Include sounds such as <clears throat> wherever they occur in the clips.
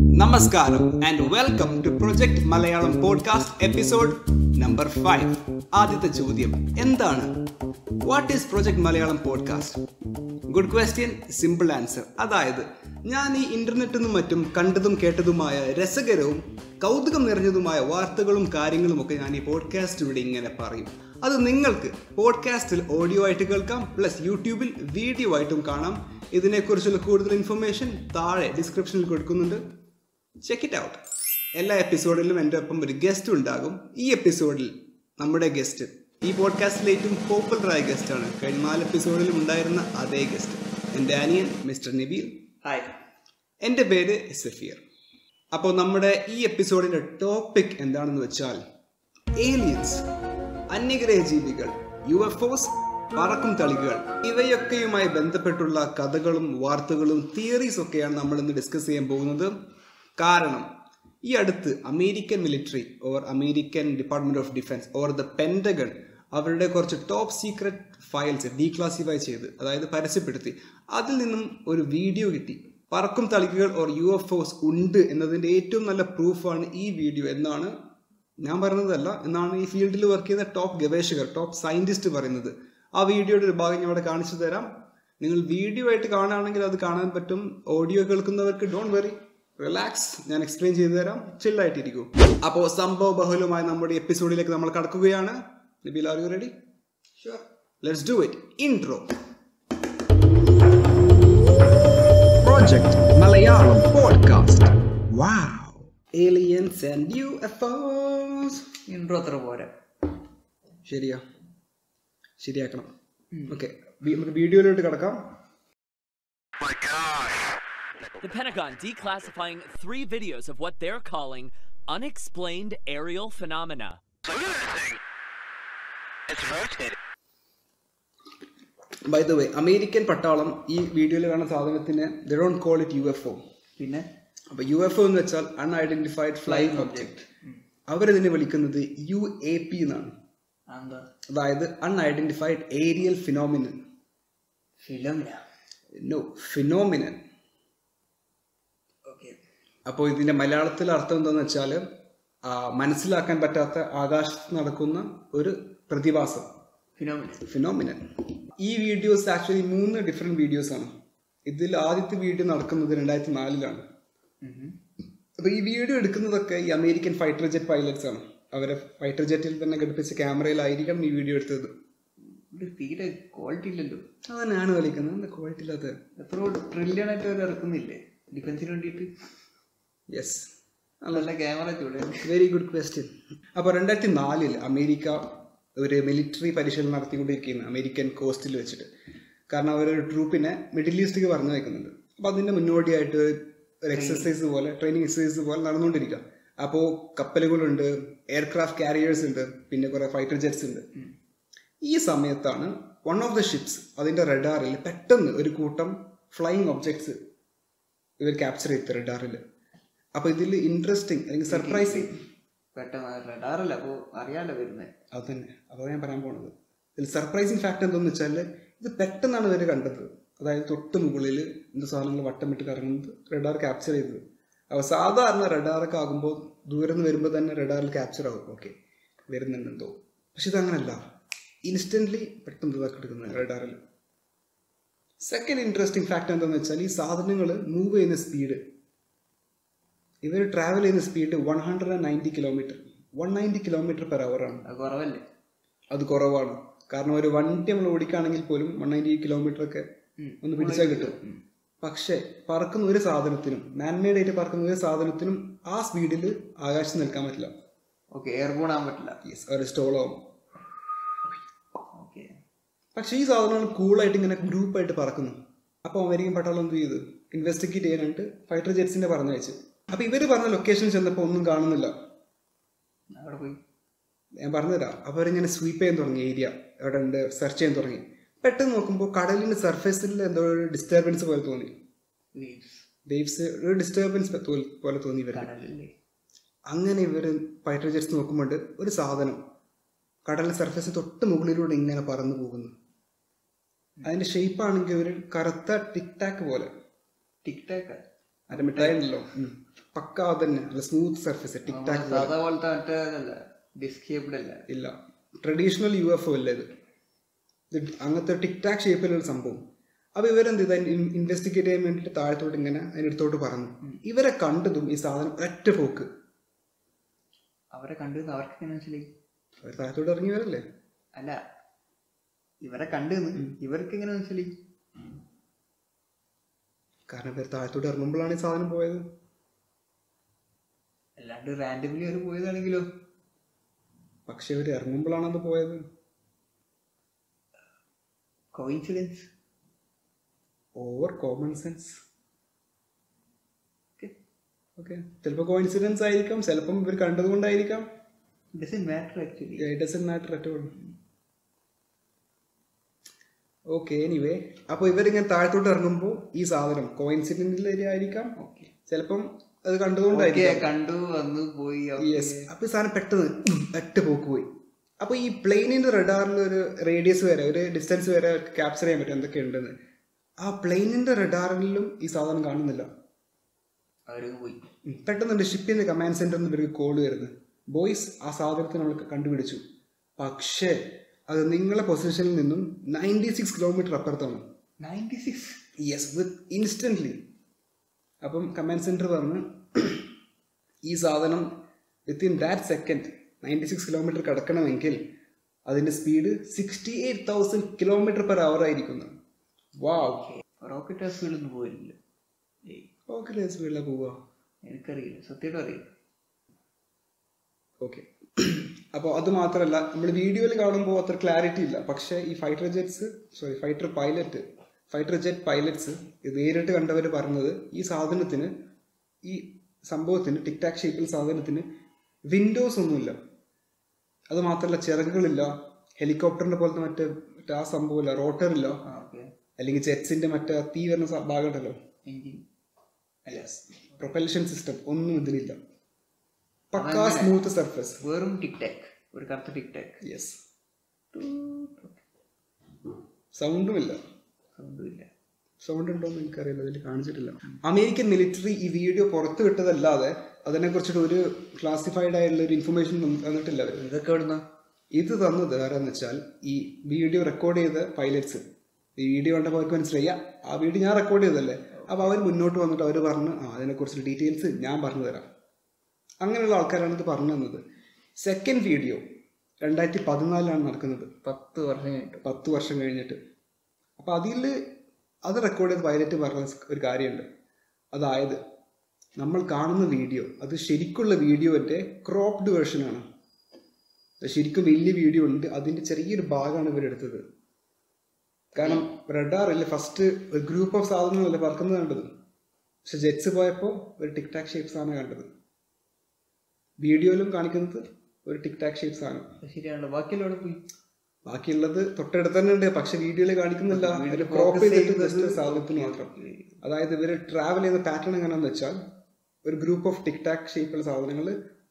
നമസ്കാരം and welcome to project Malayalam podcast episode number five ആദ്യത്തെ ചോദ്യം എന്താണ്? What is project Malayalam podcast good question simple answer അതായത് ഞാൻ ഈ ഇന്റർനെറ്റിൽ നിന്നും മറ്റും കണ്ടതും കേട്ടതുമായ രസകരവും കൗതുകം നിറഞ്ഞതുമായ വാർത്തകളും കാര്യങ്ങളും ഒക്കെ ഞാൻ ഈ പോഡ്കാസ്റ്റിലൂടെ ഇങ്ങനെ പറയും. അത് നിങ്ങൾക്ക് പോഡ്കാസ്റ്റിൽ ഓഡിയോ ആയിട്ട് കേൾക്കാം പ്ലസ് യൂട്യൂബിൽ വീഡിയോ ആയിട്ടും കാണാം. ഇതിനെക്കുറിച്ചുള്ള കൂടുതൽ ഇൻഫർമേഷൻ താഴെ ഡിസ്ക്രിപ്ഷനിൽ കൊടുക്കുന്നുണ്ട്. ചെക്ക് ഇറ്റ് ഔട്ട് എല്ലാ എപ്പിസോഡിലും എന്റെ ഒപ്പം ഒരു ഗസ്റ്റ് ഉണ്ടാകും. ഈ എപ്പിസോഡിൽ നമ്മുടെ ഗസ്റ്റ് ഈ പോഡ്കാസ്റ്റിലെ ഏറ്റവും പോപ്പുലറായ ഗസ്റ്റാണ് കഴിഞ്ഞ നാല് എപ്പിസോഡിലും ഉണ്ടായിരുന്ന അതേ ഗസ്റ്റ് എന്റെ അനിയൻ മിസ്റ്റർ നബീൽ ഹായ് എന്റെ പേര് സഫീർ. അപ്പോൾ നമ്മുടെ ഈ എപ്പിസോഡിന്റെ ടോപ്പിക് എന്താണെന്ന് വെച്ചാൽ ഏലിയൻസ് അന്യഗ്രഹ ജീവികൾ യു എഫ് ഒസ് പറക്കും തളികൾ. ഇവയൊക്കെയുമായി ബന്ധപ്പെട്ടുള്ള കഥകളും വാർത്തകളും തിയറീസ് ഒക്കെയാണ് നമ്മൾ ഇന്ന് ഡിസ്കസ് ചെയ്യാൻ പോകുന്നത്. കാരണം ഈ അടുത്ത് American military or American department of defence or the Pentagon അവരുടെ കുറച്ച് ടോപ്പ് സീക്രട്ട് ഫയൽസ് ഡീക്ലാസിഫൈ ചെയ്ത് അതായത് പരസ്യപ്പെടുത്തി. അതിൽ നിന്നും ഒരു വീഡിയോ കിട്ടി. പറക്കും തളികകൾ ഓർ യു എഫ് ഒസ് ഉണ്ട് എന്നതിന്റെ ഏറ്റവും നല്ല പ്രൂഫാണ് ഈ വീഡിയോ എന്നാണ് ഞാൻ പറയുന്നതല്ല എന്നാണ് ഈ ഫീൽഡിൽ വർക്ക് ചെയ്യുന്ന ടോപ്പ് ഗവേഷകർ ടോപ്പ് സയന്റിസ്റ്റ് പറയുന്നത്. ആ വീഡിയോയുടെ ഒരു ഭാഗം ഞാൻ ഇവിടെ കാണിച്ചു തരാം. നിങ്ങൾ വീഡിയോ ആയിട്ട് കാണുകയാണെങ്കിൽ അത് കാണാൻ പറ്റും. ഓഡിയോ കേൾക്കുന്നവർക്ക് ഡോണ്ട് വെറി റിലാക്സ് ഞാൻ എക്സ്പ്ലെയിൻ ചെയ്തു തരാം. ചില്ലായിട്ടിരിക്കും അപ്പോൾ സംഭവ ബഹുലമായ നമ്മുടെ എപ്പിസോഡിലേക്ക് നമ്മൾ കടക്കുകയാണ്. Nabeel are you ready sure let's do it intro project Malayalam podcast wow aliens and U F intro അത്ര പോരാ. ശരിയാ. ശരിയാക്കണം. ഓക്കെ നമുക്ക് വീഡിയോയിലോട്ട് കിടക്കാം. The Pentagon declassifying three videos of what they're calling unexplained aerial phenomena. By the way American പട്ടാളം ഈ വീഡിയോയിൽ കാണുന്ന സാധനത്തിന് the don't call it U F O പിന്നെ? അപ്പൊ യു എഫ് ഒ എന്ന് വെച്ചാൽ അൺഐഡന്റിഫൈഡ് ഫ്ലൈങ് ഒബ്ജക്ട് അവരിതിനെ വിളിക്കുന്നത് യു എ പി എന്നാണ്. അതായത് unidentified aerial phenomenon no phenomenon അപ്പോൾ ഇതിന്റെ മലയാളത്തിൽ അർത്ഥം എന്താണെന്ന് വെച്ചാൽ മനസ്സിലാക്കാൻ പറ്റാത്ത ആകാശത്ത് നടക്കുന്ന ഒരു പ്രതിഭാസം. ഫിനോമിന ഫിനോമിനൻ ഈ വീഡിയോസ് ആക്ച്വലി മൂന്ന് ഡിഫറെന്റ് വീഡിയോസ് ആണ്. ഇതിൽ ആദ്യത്തെ വീഡിയോ നടക്കുന്നത് രണ്ടായിരത്തി നാലിലാണ്. അപ്പൊ ഈ വീഡിയോ എടുക്കുന്നതൊക്കെ ഈ അമേരിക്കൻ ഫൈറ്റർ ജെറ്റ് പൈലറ്റ്സ് ആണ്. അവരെ ഫൈറ്റർ ജെറ്റിൽ തന്നെ ഘടിപ്പിച്ച ക്യാമറയിലായിരിക്കണം ഈ വീഡിയോ എടുത്തത്. തീരെ ക്വാളിറ്റി ഇല്ലല്ലോ. അതന്നെയാണ് കളിക്കുന്നത്. എന്താ ക്വാളിറ്റി ഇല്ലാത്ത? എത്ര ട്രില്യൺ ആയിട്ട് അവർ ഇറക്കുന്നില്ലേ? ഡിഫൻസിന് വേണ്ടിയിട്ട്. യെസ് നല്ല ക്യാമറ വെരി ഗുഡ് ക്വസ്റ്റ്യൻ അപ്പോൾ രണ്ടായിരത്തി നാലിൽ അമേരിക്ക ഒരു മിലിറ്ററി പരിശീലനം നടത്തിക്കൊണ്ടിരിക്കുകയാണ് അമേരിക്കൻ കോസ്റ്റിൽ വെച്ചിട്ട്. കാരണം അവരൊരു ട്രൂപ്പിനെ മിഡിൽ ഈസ്റ്റിലേക്ക് പറഞ്ഞു വയ്ക്കുന്നുണ്ട് അപ്പോൾ അതിന്റെ മുന്നോടിയായിട്ട് ഒരു എക്സസൈസ് പോലെ ട്രെയിനിങ് എക്സസൈസ് പോലെ നടന്നുകൊണ്ടിരിക്കുക. അപ്പോൾ കപ്പലുകളുണ്ട് എയർക്രാഫ്റ്റ് കാരിയേഴ്സ് ഉണ്ട് പിന്നെ കുറേ ഫൈറ്റർ ജെറ്റ്സ് ഉണ്ട്. ഈ സമയത്താണ് വൺ ഓഫ് ദ ഷിപ്സ് അതിന്റെ റഡാറിൽ പെട്ടെന്ന് ഒരു കൂട്ടം ഫ്ലൈയിങ് ഒബ്ജക്ട്സ് ഇവർ ക്യാപ്ചർ ചെയ്ത് റഡാറിൽ അപ്പോൾ ഇതിൽ ഇൻട്രസ്റ്റിംഗ് അല്ലെങ്കിൽ സർപ്രൈസിങ് പെട്ടെന്ന് റഡാറല്ല? അപ്പോൾ അറിയാലോ വരുന്നത് അത് തന്നെ. അതാണ് ഞാൻ പറയാൻ പോണത്. ഇതിൽ സർപ്രൈസിങ് ഫാക്ട് എന്താണെന്ന് വെച്ചാൽ ഇത് പെട്ടെന്നാണ് ഇവർ കണ്ടത്. അതായത് തൊട്ട് മുകളിൽ എന്ത് സാധനങ്ങൾ വട്ടമിട്ട് കറങ്ങുന്നത് റഡാർ ക്യാപ്ചർ ചെയ്തത്. സാധാരണ റഡാറൊക്കെ ആകുമ്പോൾ ദൂരെ നിന്ന് വരുമ്പോൾ തന്നെ റഡാറിൽ ക്യാപ്ചർ ആകും ഓക്കെ വരുന്നുണ്ടോ പക്ഷെ ഇതങ്ങനല്ല. ഇൻസ്റ്റന്റ്ലി പെട്ടെന്ന് ഇതാക്കി എടുക്കുന്നത് റഡാറിൽ. സെക്കൻഡ് ഇൻട്രസ്റ്റിംഗ് ഫാക്ട് എന്താണെന്ന് വെച്ചാൽ ഈ സാധനങ്ങൾ മൂവ് ചെയ്യുന്ന സ്പീഡ് ഇവർ ട്രാവൽ ചെയ്യുന്ന speed one hundred and ninety kilometre one ninety kilometre per hour ആണ്. അത് കുറവല്ലേ? അത് കുറവാണ്. കാരണം ഒരു വണ്ടി നമ്മൾ ഓടിക്കുകയാണെങ്കിൽ പോലും വൺ നയന്റി കിലോമീറ്റർ ഒക്കെ ഒന്ന് പിടിച്ചാൽ കിട്ടും. പക്ഷേ പറക്കുന്ന ഒരു സാധനത്തിനും മാൻമെയ്ഡ് ആയിട്ട് പറക്കുന്ന ഒരു സാധനത്തിനും ആ സ്പീഡിൽ ആകാശത്ത് നിൽക്കാൻ പറ്റില്ല. ഓക്കെ എയർബോൺ ആകാൻ പറ്റില്ല. യെസ് ഒരു സ്റ്റോളാവും പക്ഷെ പക്ഷേ ഈ സാധനങ്ങൾ കൂളായിട്ട് ഇങ്ങനെ ഗ്രൂപ്പായിട്ട് പറക്കുന്നു. അപ്പോൾ അമേരിക്കൻ പട്ടാളം എന്ത് ചെയ്തു? ഇൻവെസ്റ്റിഗേറ്റ് ചെയ്യാനായിട്ട് ഫൈറ്റർ ജെറ്റ്സിന്റെ പറഞ്ഞയച്ചു അപ്പോൾ ഇവർ പറഞ്ഞ ലൊക്കേഷൻ ചെന്നപ്പോൾ ഒന്നും കാണുന്നില്ല. ഞാൻ പറഞ്ഞുതരാം. അവരിങ്ങനെ സ്വീപ്പ് ചെയ്യാൻ തുടങ്ങി ഏരിയ എവിടെ ഉണ്ട് സെർച്ച് ചെയ്യാൻ തുടങ്ങി. പെട്ടെന്ന് നോക്കുമ്പോൾ കടലിന്റെ സർഫേസിൽ എന്തോ ഒരു ഡിസ്റ്റർബൻസ് പോലെ തോന്നി. വേവ്സ് ഒരു ഡിസ്റ്റർബൻസ് പോലെ തോന്നി ഇവർ അങ്ങനെ ഇവർ ഫൈറ്റർ ജെറ്റ്സ് നോക്കുമ്പോൾ ഒരു സാധനം കടലിന്റെ സർഫേസ് തൊട്ട് മുകളിലൂടെ ഇങ്ങനെ പറന്നു പോകുന്നു. അതിന്റെ ഷേപ്പ് ആണെങ്കിൽ ഒരു കറുത്ത ടിക് ടാക്ക് പോലെ. ടിക് ടാക്ക് മറ്റേ മിഠായി ഉണ്ടല്ലോ പക്കാ തന്നെ സ്മൂത്ത് സർഫേസ് ടിക് ടാക് സാധാ പോലത്തെ മറ്റേ അതല്ല അല്ല. ഇല്ല. ട്രഡീഷണൽ യു എഫ് ഒ അല്ലേ ഇത്? അങ്ങനത്തെ ടിക് ടാക് ഷേപ്പിലുള്ള സംഭവം. അപ്പൊ ഇവരെന്ത് ചെയ്താൽ ഇൻവെസ്റ്റിഗേറ്റ് ചെയ്യാൻ വേണ്ടിയിട്ട് താഴത്തോട്ട് ഇങ്ങനെ അതിനടുത്തോട്ട് പറഞ്ഞു ഇവരെ കണ്ടതും ഈ സാധനം ഒറ്റ പോക്ക്. അവരെ കണ്ടു അവർക്ക് എങ്ങനെ മനസ്സിലായി? അവർ താഴത്തോട്ട് ഇറങ്ങിയവരല്ലേ അല്ല ഇവരെ കണ്ടെന്ന് ഇവർക്ക് എങ്ങനെ മനസ്സിലായി? കാരണം ഇവർ താഴത്തോട്ട് ഇറങ്ങുമ്പോഴാണ് ഈ സാധനം പോയത്. അല്ലാണ്ട് റാൻഡംലി അവർ പോയതാണെങ്കിലോ? പക്ഷെ ഇവർ ഇറങ്ങുമ്പോഴാണ് അത് പോയത്. Coincidence over common sense okay ചിലപ്പോൾ കോയിൻസിഡൻസ് ആയിരിക്കാം ചിലപ്പം ഇവർ കണ്ടതുകൊണ്ടായിരിക്കാം matter at all okay anyway അപ്പോൾ ഇവരിങ്ങനെ താഴത്തോട്ട് ഇറങ്ങുമ്പോൾ ഈ സാധനം കോയിൻസിഡന്റിൽ ആയിരിക്കാം. ചിലപ്പം അത് കണ്ടുകൊണ്ടായിരിക്കും കണ്ടു വന്നു പോയി യെസ് അപ്പൊ ഈ സാധനം പെട്ടത് ഒറ്റ പോക്ക് പോയി. അപ്പൊ ഈ പ്ലെയിനിന്റെ റഡാറിൽ ഒരു റേഡിയസ് വരെ ഒരു ഡിസ്റ്റൻസ് വരെ ക്യാപ്ചർ ചെയ്യാൻ പറ്റും എന്തൊക്കെ ഉണ്ടെന്ന് ആ പ്ലെയിനിന്റെ റഡാറിലും ഈ സാധനം കാണുന്നില്ല. പെട്ടെന്നുണ്ട് ഷിപ്പിന്റെ കമാൻഡ് സെന്ററിൽ നിന്ന് ഇവർക്ക് കോൾ വരുന്നത് ബോയ്സ് ആ സാധനത്തെ നമ്മൾ കണ്ടുപിടിച്ചു. പക്ഷേ അത് നിങ്ങളെ പൊസിഷനിൽ നിന്നും നയന്റി സിക്സ് കിലോമീറ്റർ അപ്പുറത്താണ്. Ninety six yes with instantly അപ്പം കമാൻഡ് സെന്റർ പറഞ്ഞു <clears throat> ഈ സാധനം within that second ninety six kilometre കടക്കണമെങ്കിൽ അതിന്റെ speed sixty eight thousand kilometre per hour ആയിരിക്കുന്നു വാവ് റോക്കറ്റ് സ്പീഡൊന്നും പോയില്ല റോക്കറ്റ് സ്പീഡിലാണ് പോവുക എനിക്കറിയില്ല. സത്യമായിട്ടും അറിയില്ല. ഓക്കെ അപ്പോൾ അത് മാത്രമല്ല നമ്മൾ വീഡിയോയിൽ കാണുമ്പോൾ അത്ര ക്ലാരിറ്റി ഇല്ല. പക്ഷേ ഈ fighter jets sorry fighter pilot fighter jet pilots ഇത് നേരിട്ട് കണ്ടവർ പറഞ്ഞത് ഈ സാധനത്തിന് ഈ സംഭവത്തിന് ടിക്ടാക് ഷേപ്പിൽ സാധനത്തിന് വിൻഡോസ് ഒന്നുമില്ല. അത് മാത്രമല്ല ചിറകുകളില്ല ഹെലികോപ്റ്ററിന്റെ പോലത്തെ മറ്റേ മറ്റേ ആ സംഭവമില്ല റോട്ടറില്ല. അല്ലെങ്കിൽ ജെറ്റ്സിന്റെ മറ്റേ തീ വരുന്ന ഭാഗം ഉണ്ടല്ലോ പ്രൊപ്പൽഷൻ സിസ്റ്റം ഒന്നും ഇതിലില്ല. പക്കാ സ്മൂത്ത് സർഫസ് വെറും ടിക് ടാക് ഒരു കറുത്ത ടിക് ടാക് യെസ് സൗണ്ടും ഇല്ല. സൗണ്ടും ഇല്ല. സൗണ്ട് ഉണ്ടോ എന്ന് എനിക്കറിയില്ല അതിൽ കാണിച്ചിട്ടില്ല. അമേരിക്കൻ മിലിറ്ററി ഈ വീഡിയോ പുറത്തു വിട്ടതല്ലാതെ അതിനെ കുറിച്ചിട്ട് ഒരു ക്ലാസിഫൈഡ് ആയിട്ടുള്ള ഒരു ഇൻഫർമേഷൻ തന്നിട്ടില്ല ഇതൊക്കെ എവിടുന്ന? ഇത് തന്നത് ആരാന്ന് വെച്ചാൽ ഈ വീഡിയോ റെക്കോർഡ് ചെയ്ത പൈലറ്റ്സ് ഈ വീഡിയോ കണ്ടപ്പോൾ അവർക്ക് മനസ്സിലായി "ആ, ആ വീഡിയോ ഞാൻ റെക്കോർഡ് ചെയ്തല്ലേ അപ്പോൾ അവർ മുന്നോട്ട് വന്നിട്ട് അവർ പറഞ്ഞു ആ അതിനെക്കുറിച്ചുള്ള ഡീറ്റെയിൽസ് ഞാൻ പറഞ്ഞു തരാം. അങ്ങനെയുള്ള ആൾക്കാരാണ് ഇത് പറഞ്ഞു തന്നത്. സെക്കൻഡ് വീഡിയോ രണ്ടായിരത്തി പതിനാലിലാണ് നടക്കുന്നത്. പത്ത് വർഷം കഴിഞ്ഞിട്ട്. പത്ത് വർഷം കഴിഞ്ഞിട്ട്. അപ്പോൾ അതിൽ അത് റെക്കോർഡ് ചെയ്ത് പൈലറ്റ് പറഞ്ഞ ഒരു കാര്യമുണ്ട്. അതായത് നമ്മൾ കാണുന്ന വീഡിയോ അത് ശരിക്കുള്ള വീഡിയോന്റെ ക്രോപ്ഡ് വേർഷനാണ് ശരിക്കും വലിയ വീഡിയോ ഉണ്ട്. അതിന്റെ ചെറിയൊരു ഭാഗമാണ് ഇവരെടുത്തത് കാരണം റഡാറിൽ ഫസ്റ്റ് ഒരു ഗ്രൂപ്പ് ഓഫ് സാധനങ്ങളല്ലേ പറക്കുന്നത് കണ്ടത്? പക്ഷെ ജെറ്റ്സ് പോയപ്പോൾ ഒരു ടിക് ടാക് ഷേപ്സ് ആണ് കണ്ടത്. വീഡിയോയിലും കാണിക്കുന്നത് ഒരു ടിക് ടാക് ഷേപ്സ് ആണ്. ശരിയാണ് ബാക്കിയെല്ലാം പോയി? ബാക്കിയുള്ളത് തൊട്ടടുത്ത് തന്നെ ഉണ്ട്. പക്ഷെ വീഡിയോയിൽ കാണിക്കുന്നില്ല. ഒരു ക്രോപ്പ് ചെയ്തിട്ട് ജസ്റ്റ് സാധനത്തിന് മാത്രം. അതായത് ഇവർ ട്രാവൽ ചെയ്യുന്ന പാറ്റേൺ എങ്ങനെയാണെന്ന് വെച്ചാൽ ഒരു ഗ്രൂപ്പ് ഓഫ് ടിക് ടാക് ഷേപ്പുള്ള സാധനങ്ങൾ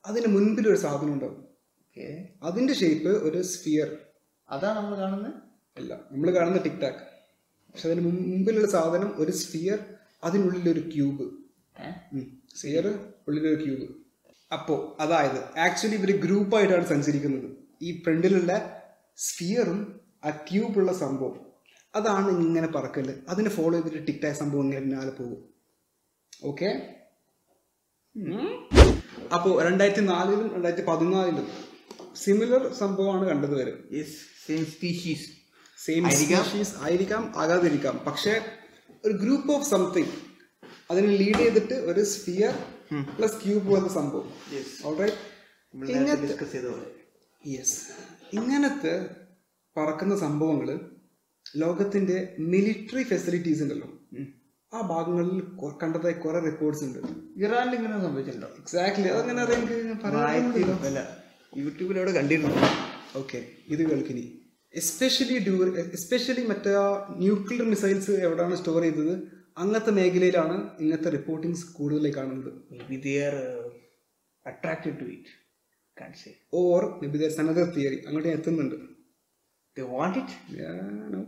അതിന് മുൻപിൽ ഒരു സാധനം ഉണ്ടാവും. അതിന്റെ ഷേപ്പ് ഒരു സ്ഫിയർ അതാണ് നമ്മൾ കാണുന്നത്? അല്ല നമ്മൾ കാണുന്ന ടിക് ടാക് പക്ഷെ അതിന് മുമ്പിലുള്ള സാധനം ഒരു സ്ഫിയർ അതിനുള്ളിൽ ഒരു ക്യൂബ് സ്ഫിയർ ഉള്ളിലൊരു ക്യൂബ് അപ്പോ അതായത് ആക്ച്വലി ഇവർ ഗ്രൂപ്പായിട്ടാണ് സഞ്ചരിക്കുന്നത്. ഈ ഫ്രണ്ടിലുള്ള സ്ഫിയറും ആ ട്യൂബുള്ള സംഭവം. അതാണ് ഇങ്ങനെ പറക്കൽ. അതിനെ ഫോളോ ചെയ്തിട്ട് ടിക് ടാക് സംഭവം ഇങ്ങനെ പിന്നാലെ പോകും. ഓക്കെ അപ്പോൾ രണ്ടായിരത്തി നാലിലും രണ്ടായിരത്തി പതിനാലിലും സിമിലർ സംഭവമാണ് കണ്ടത് വരും. സെയിം സ്പീഷീസ് സെയിം ആയിരിക്കാം. സ്പീഷീസ് ആയിരിക്കാം ആകാതിരിക്കാം. പക്ഷെ ഒരു ഗ്രൂപ്പ് ഓഫ് സംതിങ് അതിനെ ലീഡ് ചെയ്തിട്ട് ഒരു സ്ഫിയർ പ്ലസ് ക്യൂബ് പോലത്തെ സംഭവം? നമ്മൾ ഇങ്ങനത്തെ യെസ് ഇങ്ങനത്തെ പറക്കുന്ന സംഭവങ്ങൾ ലോകത്തിന്റെ മിലിറ്ററി ഫെസിലിറ്റീസ് ഉണ്ടല്ലോ. ആ ഭാഗങ്ങളിൽ കണ്ടതായി കുറെ റെക്കോർഡ്സ് ഉണ്ട്. ഇറാനിൽ ഇങ്ങനെ സംഭവിച്ചിട്ടുണ്ടോ? എക്സാക്ട്ലി അതങ്ങനെ അറിയാൻ അല്ല യൂട്യൂബിൽ കണ്ടിരുന്നു. ഓക്കെ ഇത് കേൾക്കിനി. എസ്പെഷ്യലി ഡ്യൂർ എസ്പെഷ്യലി മറ്റേ ന്യൂക്ലിയർ മിസൈൽസ് എവിടെയാണ് സ്റ്റോർ ചെയ്തത്? അങ്ങനത്തെ മേഖലയിലാണ് ഇങ്ങനത്തെ റിപ്പോർട്ടിങ്സ് കൂടുതലായി കാണുന്നത്. Attracted to are Can't say. Be there's another theory അങ്ങോട്ട് എത്തുന്നുണ്ട്. They want it. Yeah, no.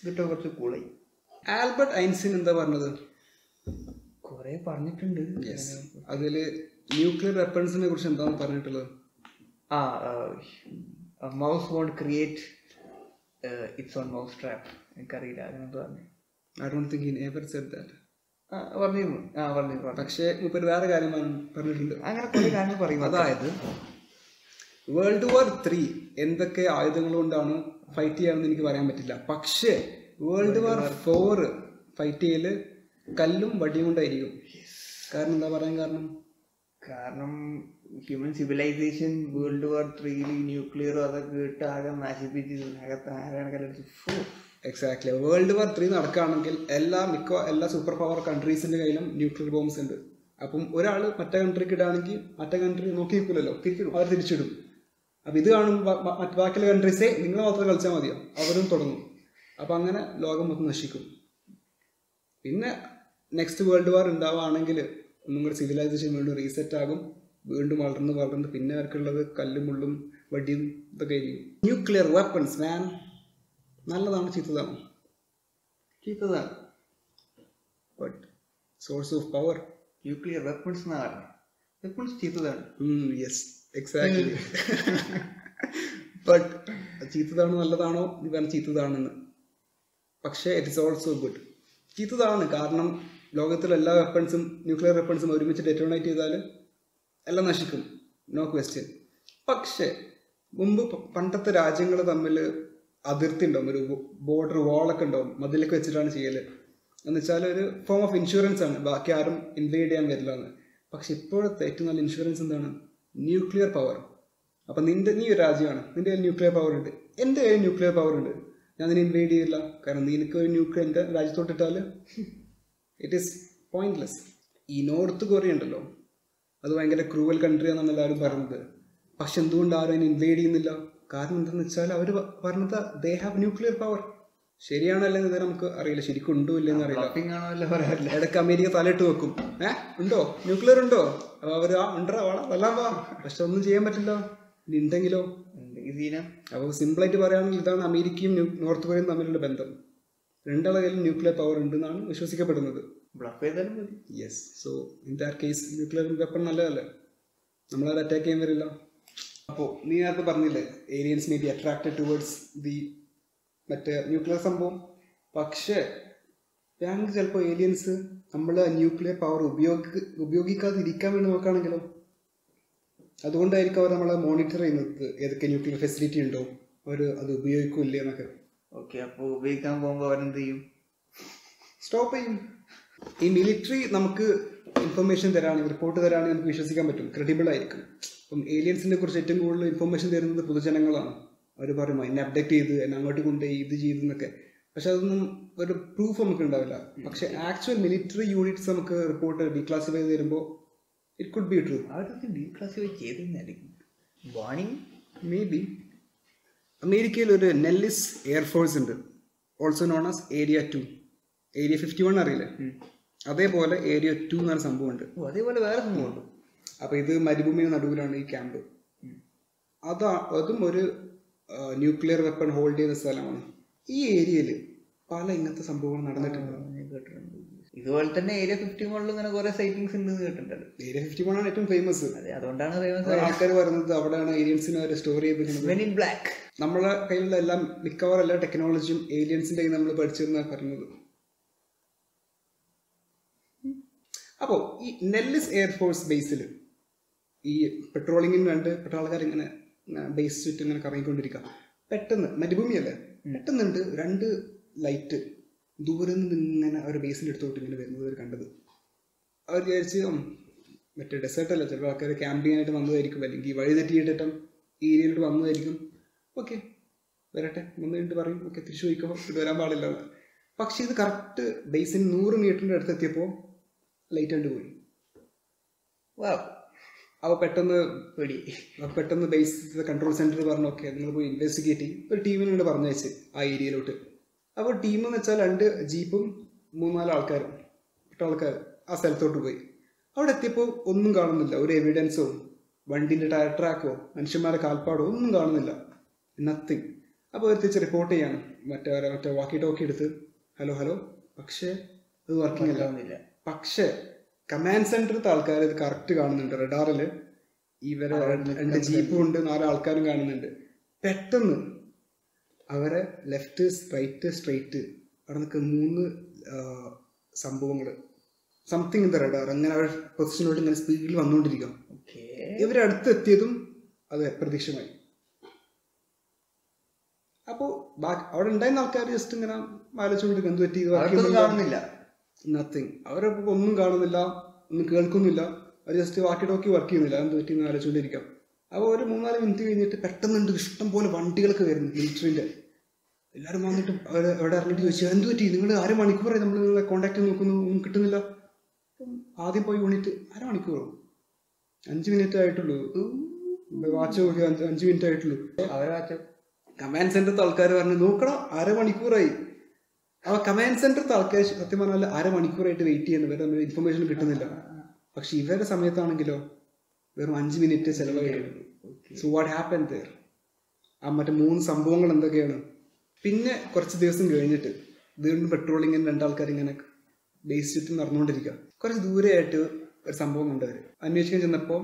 ഇതിട്ട് കുറച്ച് കൂളായി ആൽബർട്ട് ഐൻസിൻ എന്താ പറഞ്ഞത്? കുറെ പറഞ്ഞിട്ടുണ്ട്. അതിൽ ന്യൂക്ലിയർ വെപ്പൺസിനെ കുറിച്ച് എന്താണ് പറഞ്ഞിട്ടുള്ളത്? ആ mouse won't create its own mouse trap. എനിക്കറിയില്ല അങ്ങനെ പറഞ്ഞു? I don't think in ever said that പറഞ്ഞിരുന്നു ആ പറഞ്ഞു പറഞ്ഞു പക്ഷേ മൂപ്പര് വേറെ കാര്യം പറഞ്ഞ- പറഞ്ഞിട്ടുണ്ട്. അങ്ങനെ കുറെ കാര്യങ്ങൾ പറയും അതായത് വേൾഡ് വാർ ത്രീ എന്തൊക്കെ ആയുധങ്ങൾ കൊണ്ടാണ് ഫൈറ്റ് ചെയ്യാമെന്ന് എനിക്ക് പറയാൻ പറ്റില്ല. പക്ഷേ വേൾഡ് വാർ ഫോർ ഫൈറ്റ് ചെയ്യൽ കല്ലും വടിയും കൊണ്ടായിരിക്കും. കാരണം എന്താ പറയാൻ കാരണം? കാരണം ഹ്യൂമൻ സിവിലൈസേഷൻ വേൾഡ് വാർ ത്രീയിൽ ന്യൂക്ലിയർ അതൊക്കെ ഇട്ട് ആകെ നശിപ്പിച്ച് അകത്ത് ആരാണ് കല്ലടിച്ച് ഫു. എക്സാക്ട്ലി വേൾഡ് വാർ ത്രീ നടക്കുകയാണെങ്കിൽ എല്ലാ മിക്ക എല്ലാ സൂപ്പർ പവർ കൺട്രീസിന്റെ കയ്യിലും ന്യൂക്ലിയർ ബോംബ്സ് ഉണ്ട്. അപ്പം ഒരാൾ മറ്റേ കൺട്രിക്ക് ഇടാണെങ്കിൽ മറ്റേ കൺട്രി നോക്കി നിൽക്കില്ലല്ലോ അവർ തിരിച്ചിടും. അപ്പം ഇത് കാണും ബ- ബ- മറ്റ് ബാക്കിയുള്ള കൺട്രീസേ നിങ്ങൾ മാത്രം കളിച്ചാൽ മതിയോ? അവരും തുടങ്ങും. അപ്പം അങ്ങനെ ലോകം മൊത്തം നശിക്കും. പിന്നെ നെക്സ്റ്റ് വേൾഡ് വാർ ഉണ്ടാവുകയാണെങ്കിൽ ഒന്നും കൂടി സിവിലൈസേഷൻ വീണ്ടും റീസെറ്റ് ആകും. വീണ്ടും വളർന്ന് വളർന്ന് പിന്നെ അവർക്കുള്ളത് കല്ലും മുള്ളും വടിയും ഇതൊക്കെ ന്യൂക്ലിയർ വെപ്പൺസ് മാൻ നല്ലതാണ് ചീത്തതാണ്. ചീത്തതാണ്. But source of power nuclear weapons എന്നാ പറഞ്ഞത് വെപ്പൺസ് ചീത്തതാണ്. യെസ് എക്സാക്ട്ലി ബട്ട് ചീത്തതാണ് നല്ലതാണോ നീ പറഞ്ഞ ചീത്തതാണെന്ന്. പക്ഷേ ഇറ്റ് ഇസ് ഓൾസോ ഗുഡ് ചീത്തതാണ്. കാരണം ലോകത്തിലെ എല്ലാ വെപ്പൺസും ന്യൂക്ലിയർ വെപ്പൺസും ഒരുമിച്ച് ഡെറ്റോണേറ്റ് ചെയ്താൽ എല്ലാം നശിക്കും. നോ ക്വസ്റ്റ്യൻ പക്ഷേ മുമ്പ് പണ്ടത്തെ രാജ്യങ്ങൾ തമ്മിൽ അതിർത്തി ഉണ്ടാവും ഒരു ബോർഡർ വാളൊക്കെ ഉണ്ടാവും മതിലൊക്കെ വെച്ചിട്ടാണ് ചെയ്യൽ. എന്ന് വെച്ചാൽ ഒരു ഫോം ഓഫ് ഇൻഷുറൻസ് ആണ്. ബാക്കി ആരും ഇൻവേഡ് ചെയ്യാൻ വരില്ല എന്ന്. പക്ഷെ ഇപ്പോഴത്തെ ഏറ്റവും നല്ല ഇൻഷുറൻസ് എന്താണ്? ന്യൂക്ലിയർ പവർ അപ്പം നിന്റെ നീ ഒരു രാജ്യമാണ്. നിന്റെ കയ്യിൽ ന്യൂക്ലിയർ പവർ ഉണ്ട്. എന്റെ കയ്യിൽ ന്യൂക്ലിയർ പവർ ഉണ്ട്. ഞാൻ നിന്നെ ഇൻവേഡ് ചെയ്യില്ല. കാരണം നിനക്ക് ഒരു ന്യൂക്ലിയർ എന്റെ രാജ്യത്തോട്ടിട്ടാൽ ഇറ്റ് ഈസ് <laughs> പോയിന്റ്ലെസ് ഈ നോർത്ത് കൊറിയ ഉണ്ടല്ലോ. അത് ഭയങ്കര ക്രൂവൽ കൺട്രി എന്നാണ് എല്ലാവരും പറയുന്നത്. പക്ഷെ എന്തുകൊണ്ട് ആരും അതിനെ ഇൻവേഡ് ചെയ്യുന്നില്ല? കാരണം എന്താണെന്ന് വെച്ചാൽ അവർ പറഞ്ഞത് ദേ ഹാവ് ന്യൂക്ലിയർ പവർ ശരിയാണോ അല്ലെങ്കിൽ നമുക്ക് അറിയില്ല. ശരിക്കും ഉണ്ടോ ഇല്ലെന്ന് അറിയില്ല. ഇടയ്ക്ക് അമേരിക്ക തലയിട്ട് വെക്കും. ഏ? ഉണ്ടോ? ന്യൂക്ലിയർ ഉണ്ടോ? അപ്പൊ അവർ ആ ഉണ്ടോ വല്ലാം വാ പക്ഷെ ഒന്നും ചെയ്യാൻ പറ്റില്ല. ഇനി ഉണ്ടെങ്കിലോ? അപ്പോൾ സിമ്പിളായിട്ട് പറയുകയാണെങ്കിൽ ഇതാണ് അമേരിക്കയും നോർത്ത് കൊറിയയും തമ്മിലുള്ള ബന്ധം. രണ്ടാളെ കയ്യിൽ ന്യൂക്ലിയർ പവർ ഉണ്ടെന്നാണ് വിശ്വസിക്കപ്പെടുന്നത്. Yes so in that case nuclear weapon നല്ലതല്ലേ? നമ്മളത് അറ്റാക്ക് ചെയ്യാൻ വരില്ല. അപ്പോൾ നീ നേരത്തെ പറഞ്ഞില്ലേ aliens may be attracted towards the മറ്റേ ന്യൂക്ലിയർ സംഭവം. പക്ഷേ ഞങ്ങൾക്ക് ചിലപ്പോൾ ഏലിയൻസ് നമ്മൾ ന്യൂക്ലിയർ പവർ ഉപയോഗി ഉപയോഗിക്കാതെ ഇരിക്കാൻ വേണ്ടി നോക്കുകയാണെങ്കിലോ? അതുകൊണ്ടായിരിക്കും അവർ നമ്മളെ മോണിറ്റർ ചെയ്യുന്നത് ഏതൊക്കെ ന്യൂക്ലിയർ ഫെസിലിറ്റി ഉണ്ടോ അവർ അത് ഉപയോഗിക്കില്ല എന്നൊക്കെ. ഓക്കെ അപ്പോൾ ഉപയോഗിക്കാൻ പോകുമ്പോൾ അവരെന്ത് ചെയ്യും? സ്റ്റോപ്പ് ചെയ്യും. ഈ മിലിറ്ററി നമുക്ക് ഇൻഫർമേഷൻ തരാണെങ്കിൽ റിപ്പോർട്ട് തരാണെങ്കിൽ നമുക്ക് വിശ്വസിക്കാൻ പറ്റും. ക്രെഡിബിൾ ആയിരിക്കും. അപ്പം ഏലിയൻസിനെ കുറിച്ച് ഏറ്റവും കൂടുതൽ ഇൻഫർമേഷൻ തരുന്നത് പൊതുജനങ്ങളാണ്. അവർ പറയും എന്നെ അപ്ഡേറ്റ് ചെയ്ത് എന്നെ അങ്ങോട്ട് കൊണ്ടുപോയി ഇത് ചെയ്തു എന്നൊക്കെ. പക്ഷെ അതൊന്നും ഒരു പ്രൂഫ് നമുക്ക് ഉണ്ടാവില്ല. പക്ഷെ ആക്ച്വൽ മിലിറ്ററി യൂണിറ്റ്സ് നമുക്ക് റിപ്പോർട്ട് ഡീക്ലാസിഫൈ ചെയ്ത് തരുമ്പോൾ ഇറ്റ് കുഡ് ബി ട്രൂ അവരൊക്കെ ഡീക്ലാസിഫൈ ചെയ്തെന്നായിരിക്കും വാണിംഗ് മേ ബി അമേരിക്കയിൽ ഒരു നെല്ലിസ് എയർഫോഴ്സ് ഉണ്ട്. Also known as area two area fifty one അറിയില്ലേ അതേപോലെ ഏരിയ ടു എന്നൊരു സംഭവമുണ്ട്. ഓ അതേപോലെ വേറെ സംഭവമുണ്ട്. അപ്പോൾ ഇത് മരുഭൂമിയുടെ നടുവിലാണ് ഈ ക്യാമ്പ്. അതാ അതും ഒരു ന്യൂക്ലിയർ വെപ്പൺ ഹോൾഡ് ചെയ്യുന്ന സ്ഥലമാണ്. ഈ ഏരിയയിൽ പല ഇങ്ങനത്തെ സംഭവങ്ങൾ നടന്നിട്ടുണ്ട്. ഇതുപോലെ തന്നെ ഏരിയ ഫിഫ്റ്റി മുകളിൽ ഇങ്ങനെ കുറെ സൈറ്റിങ്സ് ഉണ്ട് കേട്ടിട്ടുണ്ട്. ഏരിയ ഫിഫ്റ്റി വൺ ആണ് ഏറ്റവും ഫേമസ് അതെ അതുകൊണ്ടാണ് ഫേമസ് ആൾക്കാർ പറയുന്നത്. അവിടെയാണ് ഏലിയൻസിനെ ഒരു സ്റ്റോറി ഇൻ ബ്ലാക്ക് നമ്മളെ കയ്യിലുള്ള എല്ലാം മിക്കവാറും എല്ലാ ടെക്നോളജിയും ഏലിയൻസിന്റെ കയ്യിൽ നമ്മൾ പഠിച്ചെന്നാണ് പറഞ്ഞത്. അപ്പോൾ ഈ നെല്ലിസ് എയർഫോഴ്സ് ബേസിൽ ഈ പെട്രോളിങ്ങിന് രണ്ട് പെട്രോളുകാർ ഇങ്ങനെ ബേസ് ചുറ്റും ഇങ്ങനെ കറങ്ങിക്കൊണ്ടിരിക്കുക പെട്ടെന്ന് മരുഭൂമിയല്ലേ? പെട്ടെന്നുണ്ട് രണ്ട് ലൈറ്റ് ദൂരെ നിന്ന് ഇങ്ങനെ അവർ ബേസിന്റെ അടുത്തോട്ട് ഇങ്ങനെ വരുന്നത് അവർ കണ്ടത്. അവർ വിചാരിച്ച് മറ്റേ ഡെസേർട്ടല്ല ചിലപ്പോൾ ആൾക്കാർ ക്യാമ്പ് ചെയ്യാനായിട്ട് വന്നതായിരിക്കും. അല്ലെങ്കിൽ വഴി തെറ്റിയിട്ടിട്ടും ഈ ഏരിയയിലോട്ട് വന്നതായിരിക്കും. ഓക്കെ വരട്ടെ. വന്നു കഴിഞ്ഞിട്ട് പറയും. ഓക്കെ തിരിച്ചു പോയിക്കോ. ഇത് വരാൻ പാടില്ല. പക്ഷേ പക്ഷെ ഇത് കറക്റ്റ് ബേസിന് നൂറ് മീറ്ററിന്റെ അടുത്ത് എത്തിയപ്പോൾ ലൈറ്റ് കണ്ടുപോയി വാ അപ്പോൾ പെട്ടെന്ന് പേടി. പെട്ടെന്ന് ബേസ് കൺട്രോൾ സെന്റർ പറഞ്ഞു ഓക്കെ നിങ്ങൾ പോയി ഇൻവെസ്റ്റിഗേറ്റ് ചെയ്യും. ഒരു ടീമിനോട് പറഞ്ഞയച്ച് ആ ഏരിയയിലോട്ട് അപ്പോൾ ടീം എന്ന് വെച്ചാൽ രണ്ട് ജീപ്പും മൂന്നാൽ ആൾക്കാരും എട്ട് ആൾക്കാർ ആ സ്ഥലത്തോട്ട് പോയി. അവിടെ എത്തിയപ്പോൾ ഒന്നും കാണുന്നില്ല. ഒരു എവിഡൻസോ വണ്ടിന്റെ ടയർ ട്രാക്കോ മനുഷ്യന്മാരെ കാൽപ്പാടോ ഒന്നും കാണുന്നില്ല. നത്തിങ് അപ്പോൾ അവർ തിരിച്ച് റിപ്പോർട്ട് ചെയ്യാണ്. മറ്റേ മറ്റേ വാക്കി ടോക്കി എടുത്ത് ഹലോ ഹലോ പക്ഷേ അത് വർക്കിംഗ് അല്ല. പക്ഷേ കമാൻഡ് സെന്ററിലത്തെ ആൾക്കാർ ഇത് കറക്റ്റ് കാണുന്നുണ്ട്. റെഡാറിൽ ഇവരെ രണ്ട് ജീപ്പും ഉണ്ട് നാല് ആൾക്കാരും കാണുന്നുണ്ട്. പെട്ടെന്ന് അവരെ ലെഫ്റ്റ് റൈറ്റ് സ്ട്രൈറ്റ് അവിടെ നിൽക്കുന്ന മൂന്ന് സംഭവങ്ങൾ സംതിങ് ഇൻ ദ റഡാർ അങ്ങനെ അവർ പൊസിഷനോട് ഇങ്ങനെ സ്പീഡിൽ വന്നുകൊണ്ടിരിക്കാം ഇവരടുത്ത് എത്തിയതും അത് അപ്രതീക്ഷമായി അപ്പോൾ അവിടെ ഉണ്ടായിരുന്ന ആൾക്കാർ ജസ്റ്റ് ഇങ്ങനെ ആലോചിച്ചുകൊണ്ടിരിക്കും എന്ത് പറ്റി കാണുന്നില്ല. നത്തിങ് അവരെ ഒന്നും കാണുന്നില്ല ഒന്നും കേൾക്കുന്നില്ല. അവർ ജസ്റ്റ് വാക്കി ടോക്കി വർക്ക് ചെയ്യുന്നില്ല. എന്ത് പറ്റി എന്ന് ആലോചിച്ചുകൊണ്ടിരിക്കാം അപ്പോൾ ഒരു മൂന്നാൽ മിനിറ്റ് കഴിഞ്ഞിട്ട് പെട്ടെന്നുണ്ട് ഇഷ്ടം പോലെ വണ്ടികളൊക്കെ വരുന്നു മിലിറ്ററിന്റെ എല്ലാവരും വന്നിട്ട് അവർ അവിടെ ഇറങ്ങിയിട്ട് ചോദിച്ചു എന്ത് പറ്റി? നിങ്ങൾ അര മണിക്കൂറായി നമ്മൾ നിങ്ങളെ കോൺടാക്ട് നോക്കുന്നു? ഒന്നും കിട്ടുന്നില്ല. ആദ്യം പോയി യൂണിറ്റ് അരമണിക്കൂറോ അഞ്ച് മിനിറ്റ് ആയിട്ടുള്ളൂ. വാച്ച് നോക്കി അഞ്ച് മിനിറ്റ് ആയിട്ടുള്ളൂ. അവരെ വാച്ച് കമാൻഡ് സെന്ററത്തെ ആൾക്കാർ പറഞ്ഞു നോക്കണം അരമണിക്കൂറായി ആ കമാൻഡ് സെന്റർ ആൾക്കാർ സത്യം പറഞ്ഞാൽ അരമണിക്കൂറായിട്ട് വെയിറ്റ് ചെയ്യുന്നു. വേറെ ഇൻഫർമേഷൻ കിട്ടുന്നില്ല. പക്ഷെ ഇവരുടെ സമയത്താണെങ്കിലോ വെറും അഞ്ച് മിനിറ്റ് ചെലവഴിയുള്ളൂ സോ വാട്ട് ഹാപ്പൻ ദർ ആ മറ്റേ മൂന്ന് സംഭവങ്ങൾ എന്തൊക്കെയാണ്? പിന്നെ കുറച്ച് ദിവസം കഴിഞ്ഞിട്ട് വീണ്ടും പെട്രോളിങ്ങിന് രണ്ടാൾക്കാർ ഇങ്ങനെ ബേസ് ചുറ്റും നടന്നുകൊണ്ടിരിക്കുക കുറച്ച് ദൂരെയായിട്ട് ഒരു സംഭവം കണ്ടവർ അന്വേഷിക്കാൻ ചെന്നപ്പോൾ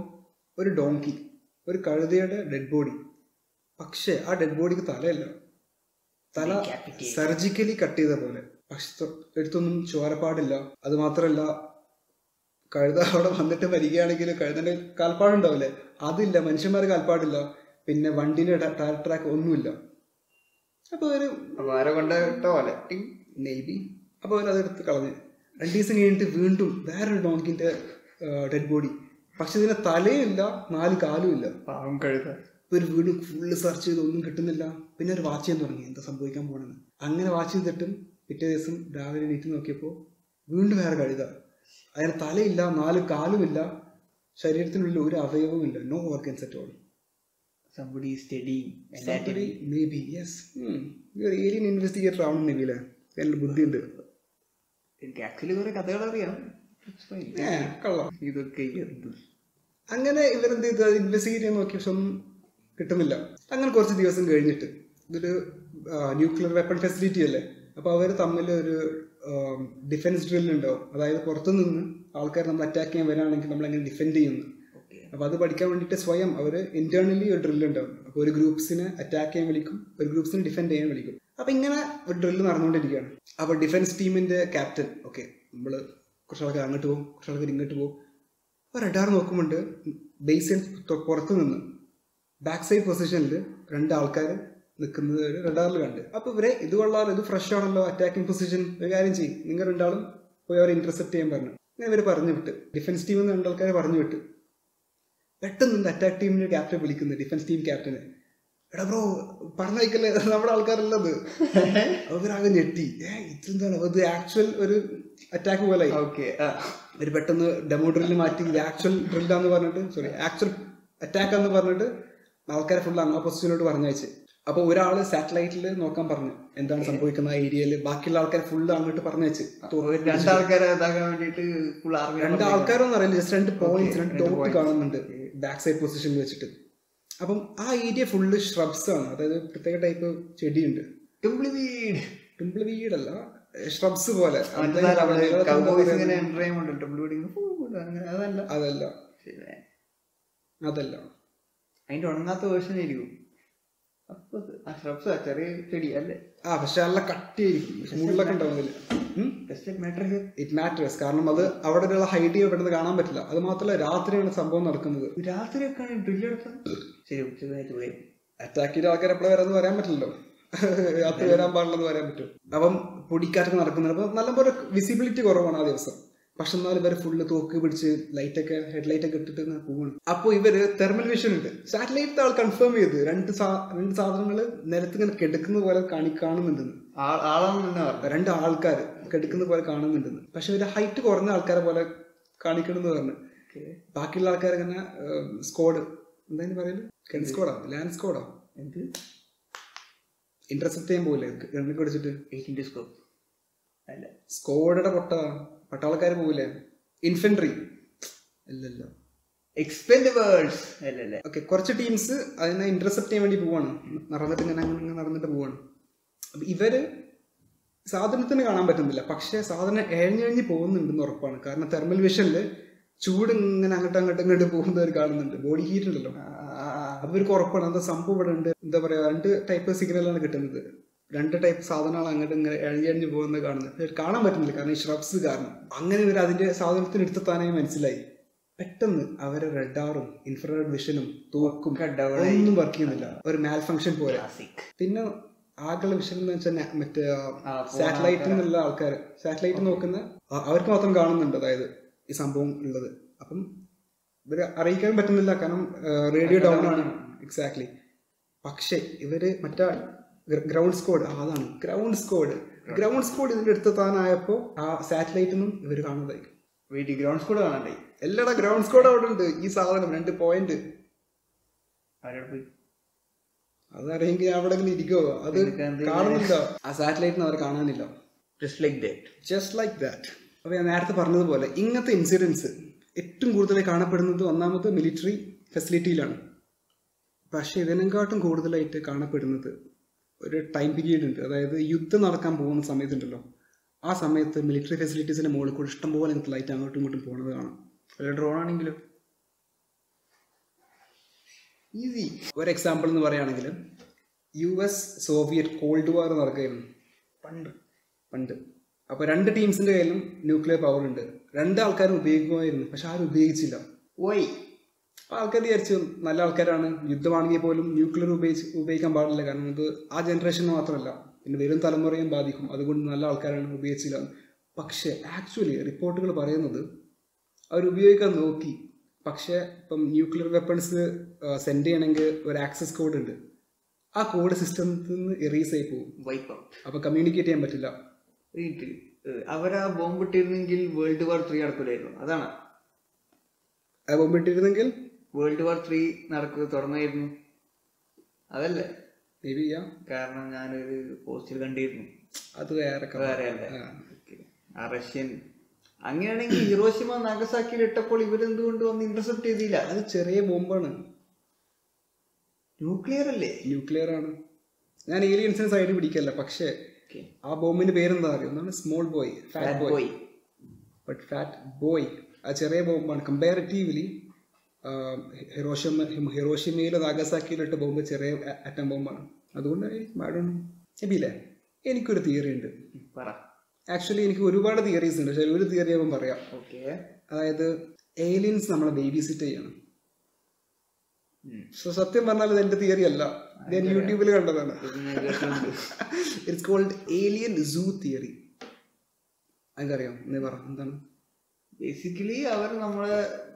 ഒരു ഡോങ്കി ഒരു കഴുതയുടെ ഡെഡ് ബോഡി പക്ഷേ ആ ഡെഡ് ബോഡിക്ക് തലയല്ല. തല സർജിക്കലി കട്ട് ചെയ്ത പോലെ. പക്ഷെ എടുത്തൊന്നും ചോരപ്പാടില്ല അത് മാത്രല്ല കഴുത അവിടെ വന്നിട്ട് വരികയാണെങ്കിൽ കഴുതന്റെ കാൽപ്പാടുണ്ടാവില്ലേ? അതില്ല മനുഷ്യന്മാരെ കാൽപ്പാടില്ല. പിന്നെ വണ്ടിന്റെ ടയർ ട്രാക്ക് ഒന്നുമില്ല. അപ്പൊ ഒരു. നെയ്ബി അപ്പൊ അവർ അതെടുത്ത് കളഞ്ഞ്. രണ്ടു ദിവസം കഴിഞ്ഞിട്ട് വീണ്ടും വേറൊരു ഡോങ്കിന്റെ ഡെഡ് ബോഡി പക്ഷെ ഇതിന്റെ തലയും ഇല്ല നാല് കാലും ഇല്ല. പാവം കഴുത. ഒരു വീട് ഫുള്ള് സെർച്ച് ചെയ്ത് ഒന്നും കിട്ടുന്നില്ല. പിന്നെ ഒരു വാച്ച് ചെയ്യാൻ തുടങ്ങി. എന്താ സംഭവിക്കാൻ പോകണമെന്ന് അങ്ങനെ വാച്ച് ചെയ്തിട്ടും പിറ്റേ ദിവസം രാവിലെ എണീറ്റ് നോക്കിയപ്പോൾ വീണ്ടും വേറെ കഴുത. അതിന് തലയില്ല നാല് കാലുമില്ല. ശരീരത്തിനുള്ളിൽ ഒരു അവയവവും ഇല്ല no organs at all somebody study എല്ലാറ്റിനും മേ ബി യെസ് ഒരു ഏലിയൻ ഇൻവെസ്റ്റിഗേറ്റർ ആവണം മേ ബി അല്ലേ നല്ല ബുദ്ധിയുണ്ട്. എനിക്ക് ആക്ച്വലി കുറെ കഥകൾ അറിയാം. ഇതൊക്കെ അങ്ങനെ ഇവരെന്ത് ചെയ്ത്? ഇൻവെസ്റ്റിഗേറ്റ് ചെയ്യാൻ നോക്കിയ പക്ഷെ ഒന്നും കിട്ടുന്നില്ല. അങ്ങനെ കുറച്ച് ദിവസം കഴിഞ്ഞിട്ട് ഇതൊരു ന്യൂക്ലിയർ വെപ്പൺ ഫെസിലിറ്റി അല്ലേ? അപ്പോൾ അവർ തമ്മിൽ ഒരു ഡിഫൻസ് ഡ്രില്ല് ഉണ്ടാവും അതായത് പുറത്തു നിന്ന് ആൾക്കാർ നമ്മൾ അറ്റാക്ക് ചെയ്യാൻ വരാണെങ്കിൽ നമ്മൾ എങ്ങനെ ഡിഫെൻഡ് ചെയ്യുന്നു അപ്പോൾ അത് പഠിക്കാൻ വേണ്ടിയിട്ട് സ്വയം അവർ ഇന്റേണലി ഒരു ഡ്രില്ല് ഉണ്ടാവും. അപ്പോൾ ഒരു ഗ്രൂപ്പ്സിനെ അറ്റാക്ക് ചെയ്യാൻ വിളിക്കും ഒരു ഗ്രൂപ്പ്സിനെ ഡിഫെൻഡ് ചെയ്യാൻ വിളിക്കും. അപ്പോൾ ഇങ്ങനെ ഒരു ഡ്രില്ല് നടന്നുകൊണ്ടിരിക്കുകയാണ്. അപ്പോൾ ഡിഫൻസ് ടീമിന്റെ ക്യാപ്റ്റൻ ഓക്കെ നമ്മൾ കുറച്ച് ആൾക്കാർ അങ്ങോട്ട് പോകും കുറച്ച് ആൾക്കാർ ഇങ്ങോട്ട് പോകും. അപ്പോൾ റഡാർ നോക്കുമ്പോണ്ട് ബേസിൽ പുറത്തു നിന്ന് ബാക്ക് സൈഡ് പൊസിഷനിൽ രണ്ട് ആൾക്കാർ നിൽക്കുന്നത് റഡാറിൽ കണ്ട്. അപ്പോൾ ഇവരെ ഇത് കൊള്ളാലോ ഇത് ഫ്രഷ് ആണല്ലോ അറ്റാക്കിംഗ് പൊസിഷൻ ഒരു കാര്യം ചെയ്യും. നിങ്ങൾ രണ്ടാളും പോയി അവരെ ഇന്റർസെപ്റ്റ് ചെയ്യാൻ പറഞ്ഞു. അങ്ങനെ ഇവർ പറഞ്ഞു വിട്ട്. ഡിഫൻസ് ടീമിൽ നിന്ന് രണ്ടാൾക്കാരെ പറഞ്ഞു വിട്ട്. പെട്ടെന്ന് അറ്റാക്ക് ടീമിന് ക്യാപ്റ്റൻ വിളിക്കുന്നത് ഡിഫൻസ് ടീം ക്യാപ്റ്റന് എടാ ബ്രോ പറഞ്ഞയക്കല്ലേ? നമ്മുടെ ആൾക്കാരല്ലത്. അവരാകെ ഞെട്ടി. ഏ ഇതെന്താണ്? അത് ആക്ച്വൽ ഒരു അറ്റാക്ക് പോലെ ഓക്കെ ഒരു പെട്ടെന്ന് ഡെമോ ഡ്രില്ല് മാറ്റി ഇത് ആക്ച്വൽ ഡ്രില്ലാന്ന് പറഞ്ഞിട്ട് സോറി ആക്ച്വൽ അറ്റാക്ക് എന്ന് പറഞ്ഞിട്ട് ആൾക്കാരെ ഫുൾ അങ്ങ് പൊസിഷനിലോട്ട് പറഞ്ഞയച്ച്. അപ്പോൾ ഒരാൾ സാറ്റലൈറ്റിൽ നോക്കാൻ പറഞ്ഞു എന്താണ് സംഭവിക്കുന്ന ഏരിയയിൽ ബാക്കിയുള്ള ആൾക്കാരെ ഫുള്ള് അങ്ങോട്ട് പറഞ്ഞയച്ച്. രണ്ടാൾക്കാരെ ഇതാക്കാൻ ഫുൾ രണ്ട് ആൾക്കാരൊന്നും അറിയില്ല ജസ്റ്റ് രണ്ട് പോയിന്റ്സ് രണ്ട് ഡോട്ട് കാണുന്നുണ്ട് ബാക്ക് സൈഡ് പൊസിഷനിൽ വെച്ചിട്ട്. അപ്പം ആ ഏരിയ ഫുള്ള് ഷ്രബ്സ് ആണ്. അതായത് പ്രത്യേക ടൈപ്പ് ചെടിയുണ്ട്. ടിംപിൾ വീട് ടിംപിൾ വീടല്ല ഷ്രബ്സ് പോലെ. അങ്ങനെ അതല്ല. അതല്ല. അതിന്റെ ഉണങ്ങാത്ത വേർഷൻ ആയിരിക്കും. അപ്പൊ ആ shrubs ചെറിയ ചെടി അല്ലേ? ആ പക്ഷെ നല്ല കട്ടിയായിരിക്കും. മുള്ളൊക്കെ ഉണ്ടാവുന്നില്ല. ഇറ്റ് മാറ്റേഴ്സ് കാരണം അത് അവിടെ ഉള്ള ഹൈഡ് ചെയ്യപ്പെടുന്നത് കാണാൻ പറ്റില്ല. അത് മാത്രമല്ല രാത്രിയാണ് സംഭവം നടക്കുന്നത്. രാത്രിയൊക്കെയാണ് ഡ്രില്ല് എടുത്തത്? ശരി ഉച്ചതായിട്ട് പോയി. അറ്റാക്ക് ചെയ്ത ആൾക്കാർ എപ്പോഴും വരാന്ന് പറയാൻ പറ്റില്ലല്ലോ. രാത്രി വരാൻ പാടില്ലെന്ന് പറയാൻ പറ്റും. അപ്പം പൊടിക്കാറ്റൊക്കെ നടക്കുന്നുണ്ട്. അപ്പൊ നല്ലപോലെ വിസിബിലിറ്റി കുറവാണ് ആ ദിവസം. പക്ഷെ എന്നാലും ഇവർ ഫുള്ള് തോക്ക് പിടിച്ച് ലൈറ്റൊക്കെ ഹെഡ്ലൈറ്റൊക്കെ ഇട്ടിട്ട് പോകുന്നു പോവാണ്. അപ്പോൾ ഇവർ തെർമൽ വിഷൻ ഉണ്ട്. സാറ്റലൈറ്റ് ആൾ കൺഫേം ചെയ്ത്. രണ്ട് രണ്ട് സാധനങ്ങൾ നിലത്ത് ഇങ്ങനെ കിടക്കുന്ന പോലെ കാണി കാണുന്നുണ്ടെന്ന്. ആ- ആളാന്ന് തന്നെ പറഞ്ഞു രണ്ട് ആൾക്കാർ കിടക്കുന്ന പോലെ കാണുന്നുണ്ടെന്ന്. പക്ഷെ ഒരു ഹൈറ്റ് കുറഞ്ഞ ആൾക്കാരെ പോലെ കാണിക്കണമെന്ന് പറഞ്ഞു. ബാക്കിയുള്ള ആൾക്കാർ ഇങ്ങനെ സ്കോഡ് എന്തായാലും പറയൽ? സ്കോഡാ ലാൻഡ് സ്കോഡാ എന്ത്? ഇന്റർസെപ്റ്റ് ചെയ്യാൻ പോകില്ലേ ഗണ്ണൊക്കെ അടിച്ചിട്ട് സ്കോഡയുടെ പൊട്ട. പട്ടാളക്കാർ പോകില്ലേ ഇൻഫെൻട്രി അല്ലല്ലോ എക്സ്പെൻഡിവേഴ്സ് അല്ലല്ലേ ഓക്കെ കുറച്ച് ടീംസ് അതിനെ ഇന്റർസെപ്റ്റ് ചെയ്യാൻ വേണ്ടി പോവാണ്. നടന്നിട്ട് ഇങ്ങനെ അങ്ങനെ ഇങ്ങനെ നടന്നിട്ട് പോവാണ്. അപ്പം ഇവർ സാധനത്തിന് കാണാൻ പറ്റുന്നില്ല. പക്ഷേ സാധനം എഴഞ്ഞെഴിഞ്ഞ് പോകുന്നുണ്ടെന്ന് ഉറപ്പാണ്. കാരണം തെർമൽ വിഷനിൽ ചൂട് ഇങ്ങനെ അങ്ങോട്ടും അങ്ങോട്ടും ഇങ്ങോട്ട് പോകുന്നവർ കാണുന്നുണ്ട്. ബോഡി ഹീറ്റ് ഉണ്ടല്ലോ. അവർക്ക് ഉറപ്പാണ്. എന്താ സംഭവം ഇവിടെ ഉണ്ട്? എന്താ പറയാ രണ്ട് ടൈപ്പ് സിഗ്നലാണ് കിട്ടുന്നത്. രണ്ട് ടൈപ്പ് സാധനങ്ങൾ അങ്ങോട്ട് ഇങ്ങനെ എഴഞ്ഞഴിഞ്ഞ് പോകുന്നത് കാണുന്നത്. കാണാൻ പറ്റുന്നില്ല. കാരണം ഈ ഷ്രബ്സ് കാരണം. അങ്ങനെ ഇവർ അതിന്റെ സാധനത്തിന് എടുത്തെത്താനായി മനസ്സിലായി. പെട്ടെന്ന് അവരെ റെഡാറും ഇൻഫ്രാറെഡ് വിഷനും തൂക്കും. ഒന്നും വർക്ക് ചെയ്യുന്നില്ല. ഒരു മാൽ ഫംഗ്ഷൻ പോലെ പിന്നെ ആകെയുള്ള വിഷൻ എന്ന് വെച്ചാൽ മറ്റേ സാറ്റലൈറ്റ് സാറ്റലൈറ്റിൽ നിന്നുള്ള ആൾക്കാർ സാറ്റലൈറ്റ് നോക്കുന്ന അവർക്ക് മാത്രം കാണുന്നുണ്ട് അതായത് ഈ സംഭവം ഉള്ളത്. അപ്പം ഇവർ അറിയിക്കാൻ പറ്റുന്നില്ല. കാരണം റേഡിയോ ഡൗൺ ആണ്. എക്സാക്ട്ലി പക്ഷേ ഇവർ മറ്റേ ഗ്രൗണ്ട് സ്കോഡ് അതാണ്. ഗ്രൗണ്ട് സ്കോഡ് ഗ്രൗണ്ട് സ്കോഡ് ഇതിന്റെ അടുത്തെത്താനായപ്പോ ആ സാറ്റലൈറ്റിൽ നിന്നും ഇവർ കാണുന്നതായി വീട്ടിൽ ഗ്രൗണ്ട് സ്കോഡ് കാണണ്ടേ? എല്ലാടാ ഗ്രൗണ്ട് സ്കോഡ് അവിടെ ഉണ്ട്. ഈ സാധനം രണ്ട് പോയിന്റ് അതറിയെങ്കിൽ അവിടെ ഇരിക്കുവോ? അത് കാണുന്നില്ല. ആ സാറ്റലൈറ്റിന് അവർ കാണാനില്ല. Just like that just like that അപ്പോൾ ഞാൻ നേരത്തെ പറഞ്ഞതുപോലെ ഇങ്ങനത്തെ ഇൻസിഡൻസ് ഏറ്റവും കൂടുതലായി കാണപ്പെടുന്നത് ഒന്നാമത് മിലിറ്ററി ഫെസിലിറ്റിയിലാണ് പക്ഷേ ഇതിനെക്കാട്ടും കൂടുതലായിട്ട് കാണപ്പെടുന്നത് ഒരു ടൈം പീരീഡ് ഉണ്ട്. അതായത് യുദ്ധം നടക്കാൻ പോകുന്ന സമയത്തുണ്ടല്ലോ. ആ സമയത്ത് മിലിറ്ററി ഫെസിലിറ്റീസിന്റെ മുകളിൽ കൂടെ ഇഷ്ടംപോലെ ഇങ്ങനത്തെ ലൈറ്റ് അങ്ങോട്ടും ഇങ്ങോട്ടും പോകുന്നത് കാണാം. വല്ല ഡ്രോൺ ആണെങ്കിലും. ഈസി ഒരു എക്സാമ്പിൾ എന്ന് പറയുകയാണെങ്കിൽ U S Soviet cold war നടക്കുകയായിരുന്നു. പണ്ട്. പണ്ട്. അപ്പോൾ രണ്ട് ടീംസിന്റെ കയ്യിലും ന്യൂക്ലിയർ പവർ ഉണ്ട്. രണ്ട് ആൾക്കാരും ഉപയോഗിക്കുമായിരുന്നു. പക്ഷെ ആരും ഉപയോഗിച്ചില്ല. ഓയ് അപ്പോൾ ആൾക്കാർ വിചാരിച്ചു നല്ല ആൾക്കാരാണ്. യുദ്ധമാണെങ്കിൽ പോലും ന്യൂക്ലിയർ ഉപയോഗിച്ച് ഉപയോഗിക്കാൻ പാടില്ല. കാരണം അത് ആ ജനറേഷന് മാത്രമല്ല. പിന്നെ വരും തലമുറയും ബാധിക്കും. അതുകൊണ്ട് നല്ല ആൾക്കാരാണ് ഉപയോഗിച്ചില്ല പക്ഷേ ആക്ച്വലി റിപ്പോർട്ടുകൾ പറയുന്നത് അവർ ഉപയോഗിക്കാൻ നോക്കി. പക്ഷേ ഇപ്പം ന്യൂക്ലിയർ വെപ്പൺസ് സെൻഡ് ചെയ്യണമെങ്കിൽ ഒരു ആക്സസ് കോഡ് ഉണ്ട്. ആ കോഡ് സിസ്റ്റത്തിൽ നിന്ന് എറീസ് ആയി പോകും. വൈപ്പ് ഔട്ട് അപ്പോൾ കമ്മ്യൂണിക്കേറ്റ് ചെയ്യാൻ പറ്റില്ല. അവർ അവരാ ബോംബ് ഇട്ടിരുന്നെങ്കിൽ വേൾഡ് വാർ ത്രീ നടക്കൂലായിരുന്നു. അതാണ്. അത് ബോംബിട്ടിരുന്നെങ്കിൽ വേൾഡ് വാർ ത്രീ നടക്കുക തുടർന്നായിരുന്നു അതല്ലേ? മേ ബി ചെയ്യാം കാരണം ഞാനൊരു പോസ്റ്റിൽ കണ്ടിരുന്നു. അത് വേറെ വേറെ ആ. റഷ്യൻ. അങ്ങനെയാണെങ്കിൽ ഹിറോഷിമ നാഗസാക്കിയിൽ ഇട്ടപ്പോൾ ഇവരെന്തുകൊണ്ട് വന്ന് ഇന്റർസെപ്റ്റ് ചെയ്തില്ല? അത് ചെറിയ ബോംബാണ്. ന്യൂക്ലിയർ അല്ലേ? ന്യൂക്ലിയർ ആണ്. ഞാൻ ഏലിയൻസിന് സൈഡ് പിടിക്കല്ല പക്ഷേ ആ ബോംബിന്റെ പേരെന്താ അറിയോ? എന്താണ് small boy fat boy but fat boy ആ ചെറിയ ബോംബാണ്. കമ്പാരിറ്റീവ്ലി ഹിറോഷിമ ഹിറോഷിമയിൽ നാഗസാക്കിയിലിട്ട് ബോംബ് ചെറിയ അറ്റം ബോംബാണ്. അതുകൊണ്ട് എബിയില്ലേ എനിക്കൊരു തിയറി ഉണ്ട്. പറ. ആക്ച്വലി എനിക്ക് ഒരുപാട് തിയറീസ് ഉണ്ട്. പക്ഷേ ഒരു തിയറി ഞാൻ പറയാം. ഓക്കെ. അതായത് ഏലിയൻസ് നമ്മളെ ബേബി സിറ്റ് ചെയ്യണം സോ സത്യം പറഞ്ഞാൽ ഇത് എന്റെ തിയറി അല്ല ഞാൻ യൂട്യൂബിൽ കണ്ടതാണ്. It's called alien zoo theory അതെന്തറിയാം നീ പറ. എന്താണ്? ബേസിക്കലി അവർ നമ്മളെ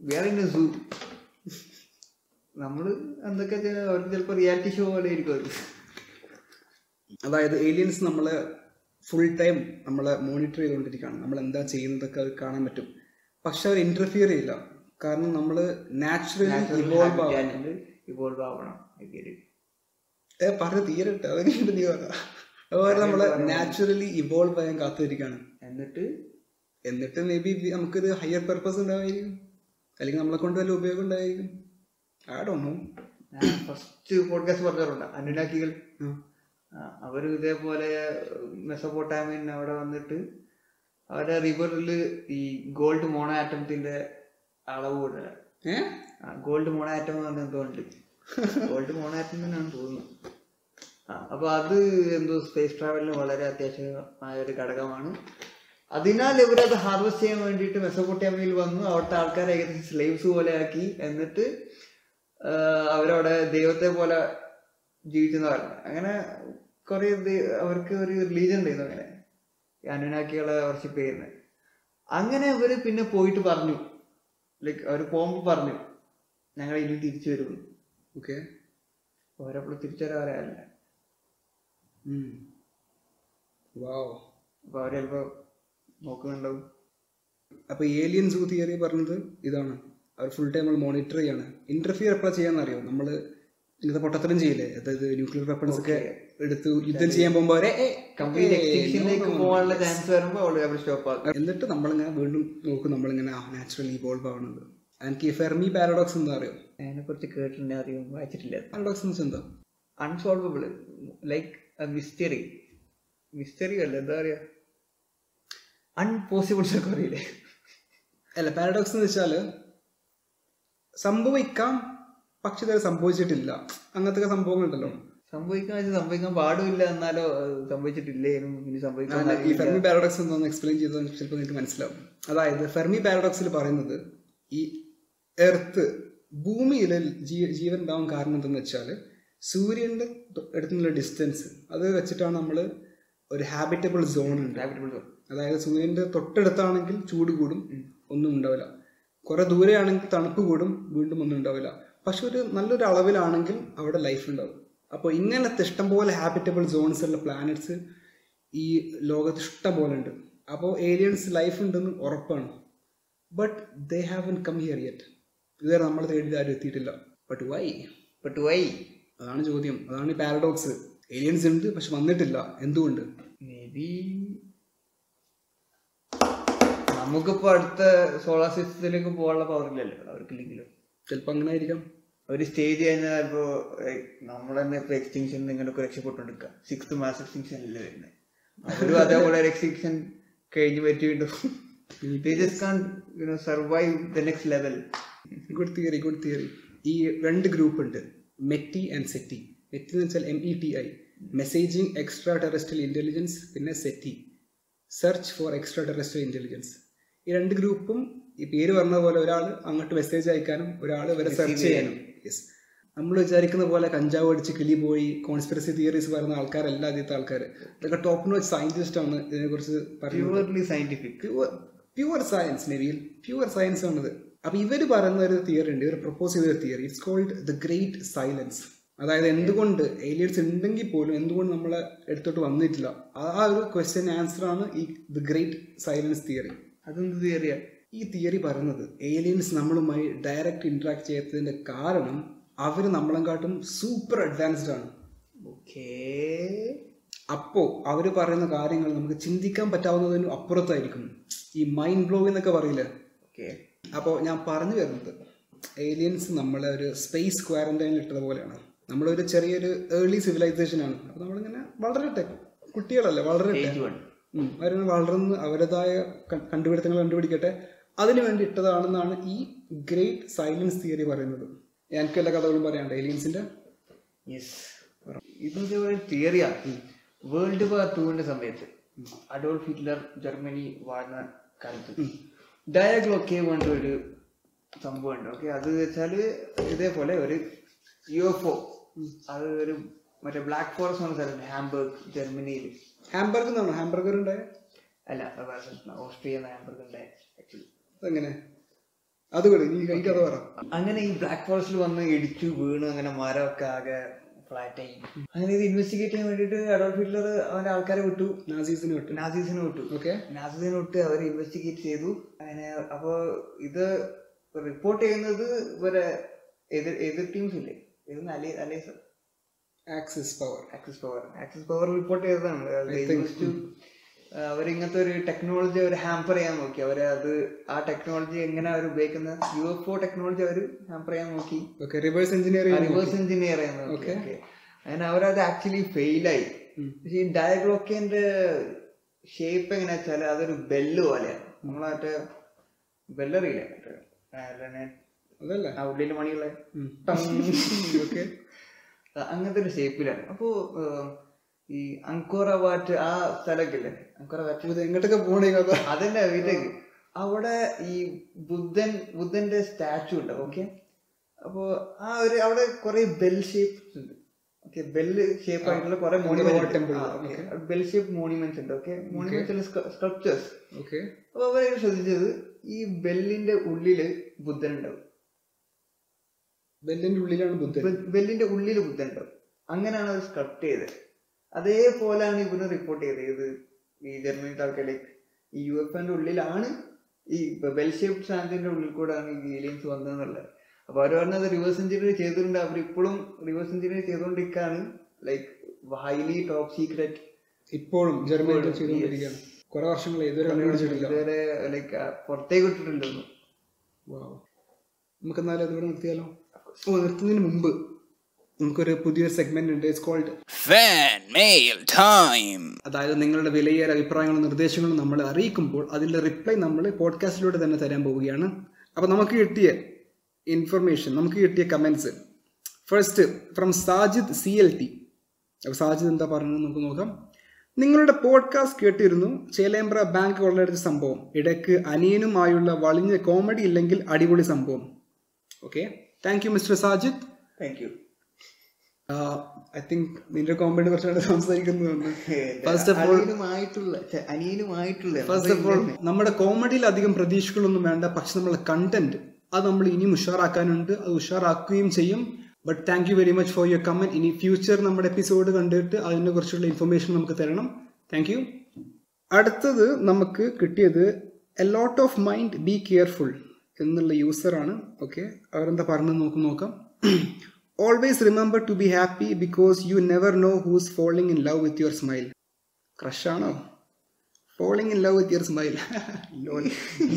വേറെ ഇൻ സൂ നമ്മൾ എന്തൊക്കെ അവർക്ക് ചിലപ്പോ റിയാലിറ്റി ഷോ പോലെ ആയിരിക്കും അത് അതായത് ഏലിയൻസ് നമ്മളെ ഫുൾ ടൈം നമ്മളെ മോണിറ്റർ ചെയ്തുകൊണ്ടിരിക്കുകയാണ്. നമ്മൾ എന്താ ചെയ്യുന്നതൊക്കെ അത് കാണാൻ പറ്റും. പക്ഷെ അവർ ഇന്റർഫിയർ ചെയ്യില്ല. കാരണം നമ്മൾ നാച്ചുറലി ഇവോൾവ് ഇവോൾവ് ആവണം. ഏ പറഞ്ഞ തീരട്ടെ അതൊക്കെ നീ പറ. അതുപോലെ നമ്മൾ നാച്ചുറലി ഇവോൾവ് ആയാൻ കാത്തിരിക്കുകയാണ്. എന്നിട്ട്? എന്നിട്ട് മേ ബി നമുക്കൊരു ഹയർ പർപ്പസ് ഉണ്ടാവായിരിക്കും അല്ലെങ്കിൽ നമ്മളെ കൊണ്ട് വല്ല ഉപയോഗം ഉണ്ടായിരിക്കും. ആടൊന്നും ഫസ്റ്റ് പോഡ്കാസ്റ്റ് പറഞ്ഞിട്ടുണ്ട് അനുരാഗികൾ അവർ ഇതേപോലെ മെസ്സപ്പോട്ടാമിൻ അവിടെ വന്നിട്ട് അവരെ റിവറിൽ ഈ ഗോൾഡ് മോണോ ആറ്റത്തിന്റെ അളവ് കൂടുതലാണ് ഗോൾഡ് ഗോൾഡ് മോണാറ്റം എന്ന് പറഞ്ഞ എന്തോ ഉണ്ട്. ഗോൾഡ് മോണാറ്റം തന്നെയാണ് തോന്നുന്നത് അപ്പൊ അത് എന്തോ സ്പേസ് ട്രാവലിന് വളരെ അത്യാവശ്യമായ ഒരു ഘടകമാണ്. അതിനാൽ ഇവരത് ഹാർവെസ്റ്റ് ചെയ്യാൻ വേണ്ടിയിട്ട് മെസ്സപ്പൊട്ടിയമ്മയിൽ വന്നു. അവിടുത്തെ ആൾക്കാരെ ഏകദേശം സ്ലേവ്സ് പോലെ ആക്കി. എന്നിട്ട് അവരവിടെ ദൈവത്തെ പോലെ ജീവിച്ചെന്ന് പറഞ്ഞു അങ്ങനെ കുറെ അവർക്ക് ഒരു റിലീജിയൻ ഉണ്ടായിരുന്നു അങ്ങനെ. അനുനാക്കികളെ വർഷിപ്പ് ചെയ്യുന്നത് അങ്ങനെ അവർ പിന്നെ പോയിട്ട് പറഞ്ഞു. ലൈക്ക് അവർ പോകുമ്പോൾ പറഞ്ഞു ഞങ്ങൾ ഇനി തിരിച്ചു വരും. ഓക്കെ അവരപ്പോൾ തിരിച്ചു വരാൻ പറയാറില്ല അപ്പൊ അവർ ചിലപ്പോ നോക്കുന്നുണ്ടാവും. അപ്പൊ ഏലിയൻ സൂ തിയറി പറഞ്ഞത് ഇതാണ്. അവർ ഫുൾ ടൈം നമ്മൾ മോണിറ്റർ ചെയ്യാണ്. ഇന്റർഫിയർ എപ്പോഴാണ് ചെയ്യാന്നറിയോ? നമ്മൾ ഇങ്ങനത്തെ പൊട്ടത്തരം ചെയ്യില്ലേ? അതായത് ന്യൂക്ലിയർ വെപ്പൺസ് ഒക്കെ എടുത്ത് യുദ്ധം ചെയ്യാൻ പോകുമ്പോ അവരെ, കംപ്ലീറ്റ് എക്സ്റ്റിൻഷനിലേക്ക് no, no, പോകാനുള്ള ചാൻസ് വരുമ്പോൾ അവൾ സ്റ്റോപ്പ് ആക്കും. എന്നിട്ട് നമ്മളിങ്ങനെ വീണ്ടും നോക്കും നമ്മളിങ്ങനെ നാച്ചുറലി ഇവോൾവ് ആവുന്നത് എനിക്ക് ഫെർമി പാരഡോക്സ് എന്താ അറിയോ? അതിനെ കുറിച്ച് കേട്ടിട്ടുണ്ട് അറിയും വായിച്ചിട്ടില്ല. പാരഡോക്സ് എന്ന് എന്താ? അൺസോൾവബിൾ ലൈക്ക് മിസ്റ്ററി മിസ്റ്ററി അല്ല എന്താ അൺപോസിബിൾസ് ഒക്കെ അറിയില്ലേ അല്ല പാരഡോക്സ് എന്ന് വെച്ചാൽ സംഭവിക്കാം പക്ഷെ ഇതുവരെ സംഭവിച്ചിട്ടില്ല. അങ്ങനത്തെ സംഭവങ്ങളുണ്ടല്ലോ. സംഭവിക്കാൻ വെച്ചാൽ സംഭവിക്കാൻ പാടില്ല എന്നാലോ സംഭവിച്ചിട്ടില്ലേ? സംഭവിച്ചിട്ടില്ലേനും ഇനി സംഭവിക്കാൻ ഈ ഫെർമി പാരഡോക്സ് എന്നൊന്ന് എക്സ്പ്ലെയിൻ ചെയ്താൽ ചിലപ്പോൾ നിങ്ങൾക്ക് മനസ്സിലാവും. അതായത് ഫെർമി പാരഡോക്സിൽ പറയുന്നത് ഈ എർത്ത് ഭൂമിയിൽ ജീവൻ ഉണ്ടാവാൻ കാരണം എന്തെന്ന് വെച്ചാൽ സൂര്യന്റെ അടുത്തുനിന്നുള്ള ഡിസ്റ്റൻസ് അത് വെച്ചിട്ടാണ് നമ്മൾ ഒരു ഹാബിറ്റബിൾ സോൺ ഉണ്ട്. Habitable zone. അതായത് സൂര്യന്റെ തൊട്ടടുത്താണെങ്കിൽ ചൂട് കൂടും ഒന്നും ഉണ്ടാവില്ല. കുറെ ദൂരെയാണെങ്കിൽ തണുപ്പ് കൂടും വീണ്ടും ഒന്നും ഉണ്ടാവില്ല. പക്ഷെ ഒരു നല്ലൊരു അളവിലാണെങ്കിൽ അവിടെ ലൈഫ് ഉണ്ടാവും. അപ്പോൾ ഇങ്ങനത്തെ ഇഷ്ടംപോലെ ഹാബിറ്റബിൾ സോൺസ് ഉള്ള പ്ലാനറ്റ്സ് ഈ ലോകത്ത് ഇഷ്ടം പോലെ ഉണ്ട്. അപ്പോൾ ഏലിയൻസ് ലൈഫ് ഉണ്ടെന്ന് ഉറപ്പാണ്. But they have come here yet ഇതുവരെ നമ്മൾ തേടി ആരും എത്തിയിട്ടില്ല. ബട്ട് വൈ ബട്ട് വൈ അതാണ് ചോദ്യം. അതാണ് ഈ പാരഡോക്സ് ഏലിയൻസ് ഉണ്ട് പക്ഷെ വന്നിട്ടില്ല. എന്തുകൊണ്ട്? Maybe നമുക്കിപ്പോ അടുത്ത സോളാർ സിസ്റ്റത്തിലേക്ക് പോകാനുള്ള പവർ ഇല്ലല്ലോ. അവർക്കില്ലെങ്കിലും? ചിലപ്പോ അങ്ങനെ ആയിരിക്കാം ഒരു സ്റ്റേജ് കഴിഞ്ഞാൽ ഇപ്പോ നമ്മൾ തന്നെ ഇപ്പൊ എക്സ്റ്റിങ്ഷൻ നിങ്ങളൊക്കെ രക്ഷപ്പെട്ടുകൊണ്ടിരിക്കുക സിക്സ് മാസ് എക്സ്റ്റിങ്ഷൻ അല്ലേ വരുന്നത് അവരും അതേപോലെ ഒരു എക്സ്റ്റിങ്ഷൻ കഴിഞ്ഞു പറ്റി വീണ്ടും. Survive the next level good theory good theory ഈ രണ്ട് ഗ്രൂപ്പ് ഉണ്ട്. മെറ്റി ആൻഡ് സെറ്റി മെറ്റി എന്ന് വെച്ചാൽ M E T I messaging extraterrestrial intelligence പിന്നെ SETI search for extraterrestrial intelligence ഈ രണ്ട് ഗ്രൂപ്പും ഈ പേര് പറഞ്ഞ പോലെ ഒരാൾ അങ്ങോട്ട് മെസ്സേജ് അയക്കാനും ഒരാൾ ഇവരെ സെർച്ച് ചെയ്യാനും. യെസ് നമ്മൾ വിചാരിക്കുന്ന പോലെ കഞ്ചാവ് അടിച്ച് കിളി പോയി കോൺസ്പിറസി തിയറീസ് പറയുന്ന ആൾക്കാരല്ല ആദ്യത്തെ ആൾക്കാർ ഇതൊക്കെ ടോപ്പ് നോച്ച് സയന്റിസ്റ്റ് ആണ് ഇതിനെക്കുറിച്ച് purely purely scientific pure pure science നെവിയിൽ pure science ആണിത്. അപ്പോൾ ഇവർ പറയുന്ന ഒരു തിയറി ഉണ്ട്. ഇവർ പ്രപ്പോസ് ചെയ്ത ഒരു theory it's called the great silence അതായത് എന്തുകൊണ്ട് ഏലിയൻസ് ഉണ്ടെങ്കിൽ പോലും എന്തുകൊണ്ട് നമ്മളെ എടുത്തോട്ട് വന്നിട്ടില്ല? ആ ഒരു ക്വസ്റ്റ്യൻ ആൻസർ ആണ് ഈ ദ ഗ്രേറ്റ് സൈലൻസ് തിയറി അതെന്ത് തിയറിയാണ് ഈ തിയറി പറയുന്നത് ഏലിയൻസ് നമ്മളുമായി ഡയറക്റ്റ് ഇൻട്രാക്ട് ചെയ്യാത്തതിന്റെ കാരണം അവർ നമ്മളെക്കാട്ടും സൂപ്പർ അഡ്വാൻസ്ഡ് ആണ്. ഓക്കേ അപ്പോൾ അവർ പറയുന്ന കാര്യങ്ങൾ നമുക്ക് ചിന്തിക്കാൻ പറ്റാവുന്നതിനും അപ്പുറത്തായിരിക്കും. ഈ മൈൻഡ് ബ്ലോ എന്നൊക്കെ പറയില്ല? ഓക്കെ അപ്പോൾ ഞാൻ പറഞ്ഞു വരുന്നത് ഏലിയൻസ് നമ്മളെ ഒരു സ്പേസ് ക്വാറന്റൈനിൽ ഇട്ടത് പോലെയാണ്. നമ്മളൊരു ചെറിയൊരു ഏർലി സിവിലൈസേഷൻ ആണ്. അപ്പോൾ നമ്മളിങ്ങനെ വളരട്ടെ. കുട്ടികളല്ലേ വളരട്ടെ. ഉം, വളർന്ന് അവരുടേതായ കണ്ടുപിടുത്തങ്ങൾ കണ്ടുപിടിക്കട്ടെ. അതിനു വേണ്ടി ഇട്ടതാണെന്നാണ് ഈ ഗ്രേറ്റ് സൈലൻസ് തിയറി പറയുന്നത്. എനിക്ക് എല്ലാ കഥകളും പറയാണ്ട് ഏലിയൻസിന്റെ യെസ് ഇതൊക്കെ ഒരു തിയറിയാ വേൾഡ് വാർ ടൂവിന്റെ സമയത്ത് അഡോൾഫ് ഹിറ്റ്ലർ ജർമ്മനി വാഴുന്ന കാലത്ത് ഡയഗ്ലോക്കെ വേണ്ട ഒരു സംഭവമുണ്ട്. ഓക്കെ അത് വെച്ചാൽ ഇതേപോലെ ഒരു യു എഫ് ഒ അത് ഒരു മറ്റേ ബ്ലാക്ക് ഫോറസ്റ്റ് എന്ന സ്ഥലം ഹാംബർഗ് ജർമ്മനിയിൽ ഹാംബർഗ് എന്നാണോ ഹാംബർഗർ ഉണ്ടായ അല്ല ഓസ്ട്രിയ ഹാംബർഗ് ഉണ്ടായ ആക്ച്വലി അതെങ്ങനെ? അത് പറ. അങ്ങനെ ഈ ബ്ലാക്ക് ഫോറസ്റ്റിൽ വന്ന് ഇടിച്ചു വീണ് അങ്ങനെ മരമൊക്കെ ആകെ ഫ്ലാറ്റ് ആയി. അങ്ങനെ ഇത് ഇൻവെസ്റ്റിഗേറ്റ് ചെയ്യാൻ വേണ്ടിയിട്ട് അഡോൾഫ് ഹിറ്റ്ലർ അവന്റെ ആൾക്കാരെ വിട്ടു. നാസീസിനെ വിട്ടു. നാസീസിനെ വിട്ടു. ഓക്കെ. നാസീസിനെ വിട്ട് അവർ ഇൻവെസ്റ്റിഗേറ്റ് ചെയ്തു. അങ്ങനെ അപ്പോ ഇത് റിപ്പോർട്ട് ചെയ്യുന്നത് ഇവരെ എതിർ എതിർ ടീംസ് ഇല്ലേ? ഇത് ally allies axis power axis power axis power report ചെയ്തതാണ്. അവരിങ്ങനത്തെ ഒരു ടെക്നോളജി അവർ ഹാമ്പർ ചെയ്യാൻ നോക്കി. അവർ അത് ആ ടെക്നോളജി എങ്ങനെ അവർ ഉപയോഗിക്കുന്ന യു എഫ് ഒ ടെക്നോളജി അവർ ഹാമ്പർ ചെയ്യാൻ നോക്കി. Okay reverse engineering reverse engineer ചെയ്യാൻ നോക്കി. Okay. Okay. അങ്ങനെ അവരത് ആക്ച്വലി ഫെയിലായി പക്ഷെ ഈ ഡയഗ്രോക്കേന്റെ ഷേപ്പ് എങ്ങനെയാ വെച്ചാൽ അതൊരു ബെല്ല് പോലെയാണ്. നമ്മളെ ബെല്ലറിയില്ലേ മറ്റേ ആ, <laughs> അങ്ങനത്തെ ഒരു ഷേപ്പിലാണ്. അപ്പോൾ ഈ ഈ അങ്കോറവാറ്റ് ആ സ്ഥലമൊക്കെ ഇല്ലേ അങ്കോറ വാറ്റ്. എങ്ങോട്ടൊക്കെ പോണേ കഥ അതല്ല വീട്ടിലേക്ക്. അവിടെ ഈ ബുദ്ധൻ ബുദ്ധന്റെ സ്റ്റാച്ചു ഉണ്ട് ഓക്കെ? അപ്പോൾ ആ ഒരു അവിടെ കുറെ ബെൽ ഷേപ്സ് ഉണ്ട്. ഓക്കെ ബെല്ല് ഷേപ്പ് ആയിട്ടുള്ള കുറെ മോണിമെന്റ് ബെൽ ഷേപ്പ് മോണിമെന്റ്സ് ഉണ്ട് ഓക്കെ? Monuments structures okay. അപ്പൊ അവരെ ശ്രദ്ധിച്ചത് ഈ ബെല്ലിന്റെ ഉള്ളിൽ ബുദ്ധൻ ഉണ്ടാവും. ബെല്ലിന്റെ ഉള്ളിലാണ് ബുദ്ധൻ. വെല്ലിന്റെ ഉള്ളിൽ ബുദ്ധൻ ഉണ്ട്. അങ്ങനെയാണ് അത് സ്കൾപ്റ്റ് ചെയ്തത്. അതേപോലെയാണ് ഇവന് റിപ്പോർട്ട് ചെയ്തത് ഇത് ഈ ജർമ്മനിയുടെ ആൾക്കാരിലേക്ക് ഈ യു എഫ് എന്റെ ഉള്ളിലാണ് ഈ വെൽ ഷേപ്പ് സാൻഡിന്റെ ഉള്ളിൽ കൂടെയാണ് ഈ ഏലിയൻസ് വന്നതെന്നുള്ളത്. അപ്പൊ അവർ പറഞ്ഞത് റിവേഴ്സ് എഞ്ചിനീയർ ചെയ്തിട്ടുണ്ട് അവർ ഇപ്പോഴും റിവേഴ്സ് എഞ്ചിനീയർ ചെയ്തുകൊണ്ടിരിക്കുകയാണ്. ലൈക്ക് ഹൈലി ടോപ്പ് സീക്രറ്റ് ഇപ്പോഴും ജർമ്മനി ചെയ്തുകൊണ്ടിരിക്കുകയാണ്. കുറെ വർഷങ്ങളായി ഇതുവരെ കണ്ടുപിടിച്ചിട്ടില്ല. ഇതുവരെ ലൈക്ക് പുറത്തേക്ക് വിട്ടിട്ടില്ലെന്നു നമുക്ക് എന്നാലും അതിവിടെ നിർത്തിയാലോ? നിർത്തുന്നതിന് മുമ്പ് നമുക്കൊരു പുതിയൊരു സെഗ്മെന്റ് ഉണ്ട് it's called fan mail time അതായത് നിങ്ങളുടെ വിലയേറെ അഭിപ്രായങ്ങളും നിർദ്ദേശങ്ങളും നമ്മൾ അറിയിക്കുമ്പോൾ അതിന്റെ റിപ്ലൈ നമ്മൾ പോഡ്കാസ്റ്റിലൂടെ തന്നെ തരാൻ പോവുകയാണ്. അപ്പോൾ നമുക്ക് കിട്ടിയ ഇൻഫർമേഷൻ നമുക്ക് കിട്ടിയ comments first from Sajid C L T അപ്പോൾ സാജിദ് എന്താ പറഞ്ഞത് നമുക്ക് നോക്കാം. നിങ്ങളുടെ പോഡ്കാസ്റ്റ് കേട്ടിരുന്നു ചേലേമ്പ്ര ബാങ്ക് കൊള്ളയടിച്ച സംഭവം. ഇടയ്ക്ക് അനിയനുമായുള്ള വളിഞ്ഞ കോമഡി ഇല്ലെങ്കിൽ അടിപൊളി സംഭവം. Okay thank you mister Sajid thank you I think നിന്റെ കോമ്പൗണ്ട് കുറച്ചുകൂടെ സംസാരിക്കുന്നു ഫസ്റ്റ് <laughs> ഓഫ് ഓൾ അനിയനുമായിട്ടുള്ള ഫസ്റ്റ് ഓഫ് ഓൾ നമ്മുടെ കോമഡിയിൽ അധികം പ്രതീക്ഷകളൊന്നും വേണ്ട. പക്ഷെ നമ്മളെ കണ്ടന്റ് അത് നമ്മൾ ഇനിയും ഉഷാറാക്കാനുണ്ട്. അത് ഉഷാറാക്കുകയും ചെയ്യും. But thank you very much for your comment ഇനി ഫ്യൂച്ചർ നമ്മുടെ എപ്പിസോഡ് കണ്ടിട്ട് അതിനെ കുറിച്ചുള്ള ഇൻഫർമേഷൻ നമുക്ക് തരണം. താങ്ക് യു അടുത്തത് നമുക്ക് കിട്ടിയത് a lot of mind be careful എന്നുള്ള യൂസറാണ് ഓക്കെ അവരെന്താ പറഞ്ഞു നോക്കും നോക്കാം. Always remember to be happy because you never know who's falling in love with your smile ക്രഷാണോ falling in love with your smile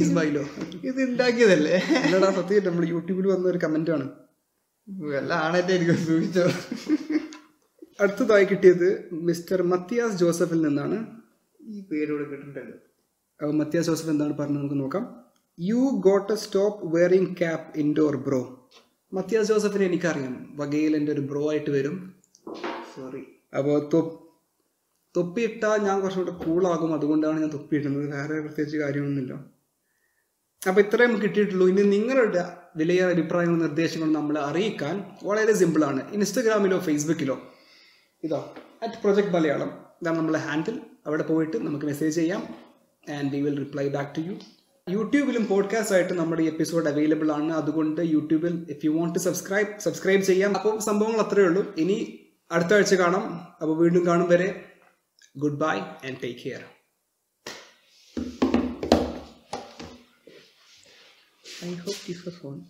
സ്മൈലോ ഇത് ഉണ്ടാക്കിയതല്ലേ അല്ലടാ സത്യം നമ്മൾ യൂട്യൂബിൽ വന്ന ഒരു കമന്റ് ആണ്. ആണേറ്റ എനിക്ക് സൂചിച്ചോ അടുത്തതായി കിട്ടിയത് മിസ്റ്റർ മത്തിയാസ് ജോസഫിൽ നിന്നാണ്. ഈ പേരോട് അപ്പോൾ മത്തിയാസ് ജോസഫ് എന്താണ് പറഞ്ഞത് നമുക്ക് നോക്കാം. You got a stop wearing cap indoor bro Mathias ജോസഫിനെ എനിക്കറിയാം. വകയിൽ എന്റെ ഒരു ബ്രോ ആയിട്ട് വരും. സോറി അപ്പോൾ തൊപ്പിയിട്ടാൽ ഞാൻ കുറച്ചുകൂടെ കൂളാകും അതുകൊണ്ടാണ് ഞാൻ തൊപ്പിയിടുന്നത്. വേറെ പ്രത്യേകിച്ച് കാര്യമൊന്നുമില്ല. അപ്പോൾ ഇത്രയും കിട്ടിയിട്ടുള്ളൂ. ഇനി നിങ്ങളുടെ വിലയേറെ അഭിപ്രായങ്ങളും നിർദ്ദേശങ്ങളും നമ്മളെ അറിയിക്കാൻ വളരെ സിമ്പിളാണ് ഇൻസ്റ്റഗ്രാമിലോ ഫേസ്ബുക്കിലോ ഇതാ അറ്റ് പ്രൊജക്ട് മലയാളം ഇതാണ് നമ്മളെ ഹാൻഡിൽ അവിടെ പോയിട്ട് നമുക്ക് മെസ്സേജ് ചെയ്യാം. And we will reply back to you യൂട്യൂബിലും പോഡ്കാസ്റ്റ് ആയിട്ട് നമ്മുടെ ഈ എപ്പിസോഡ് അവൈലബിൾ ആണ്. അതുകൊണ്ട് യൂട്യൂബിൽ if you want to subscribe subscribe ചെയ്യാം. അപ്പോൾ സംഭവങ്ങൾ അത്രയേ ഉള്ളൂ. ഇനി അടുത്ത ആഴ്ച കാണാം. അപ്പോൾ വീണ്ടും കാണും വരെ. Good bye and take care I hope this was on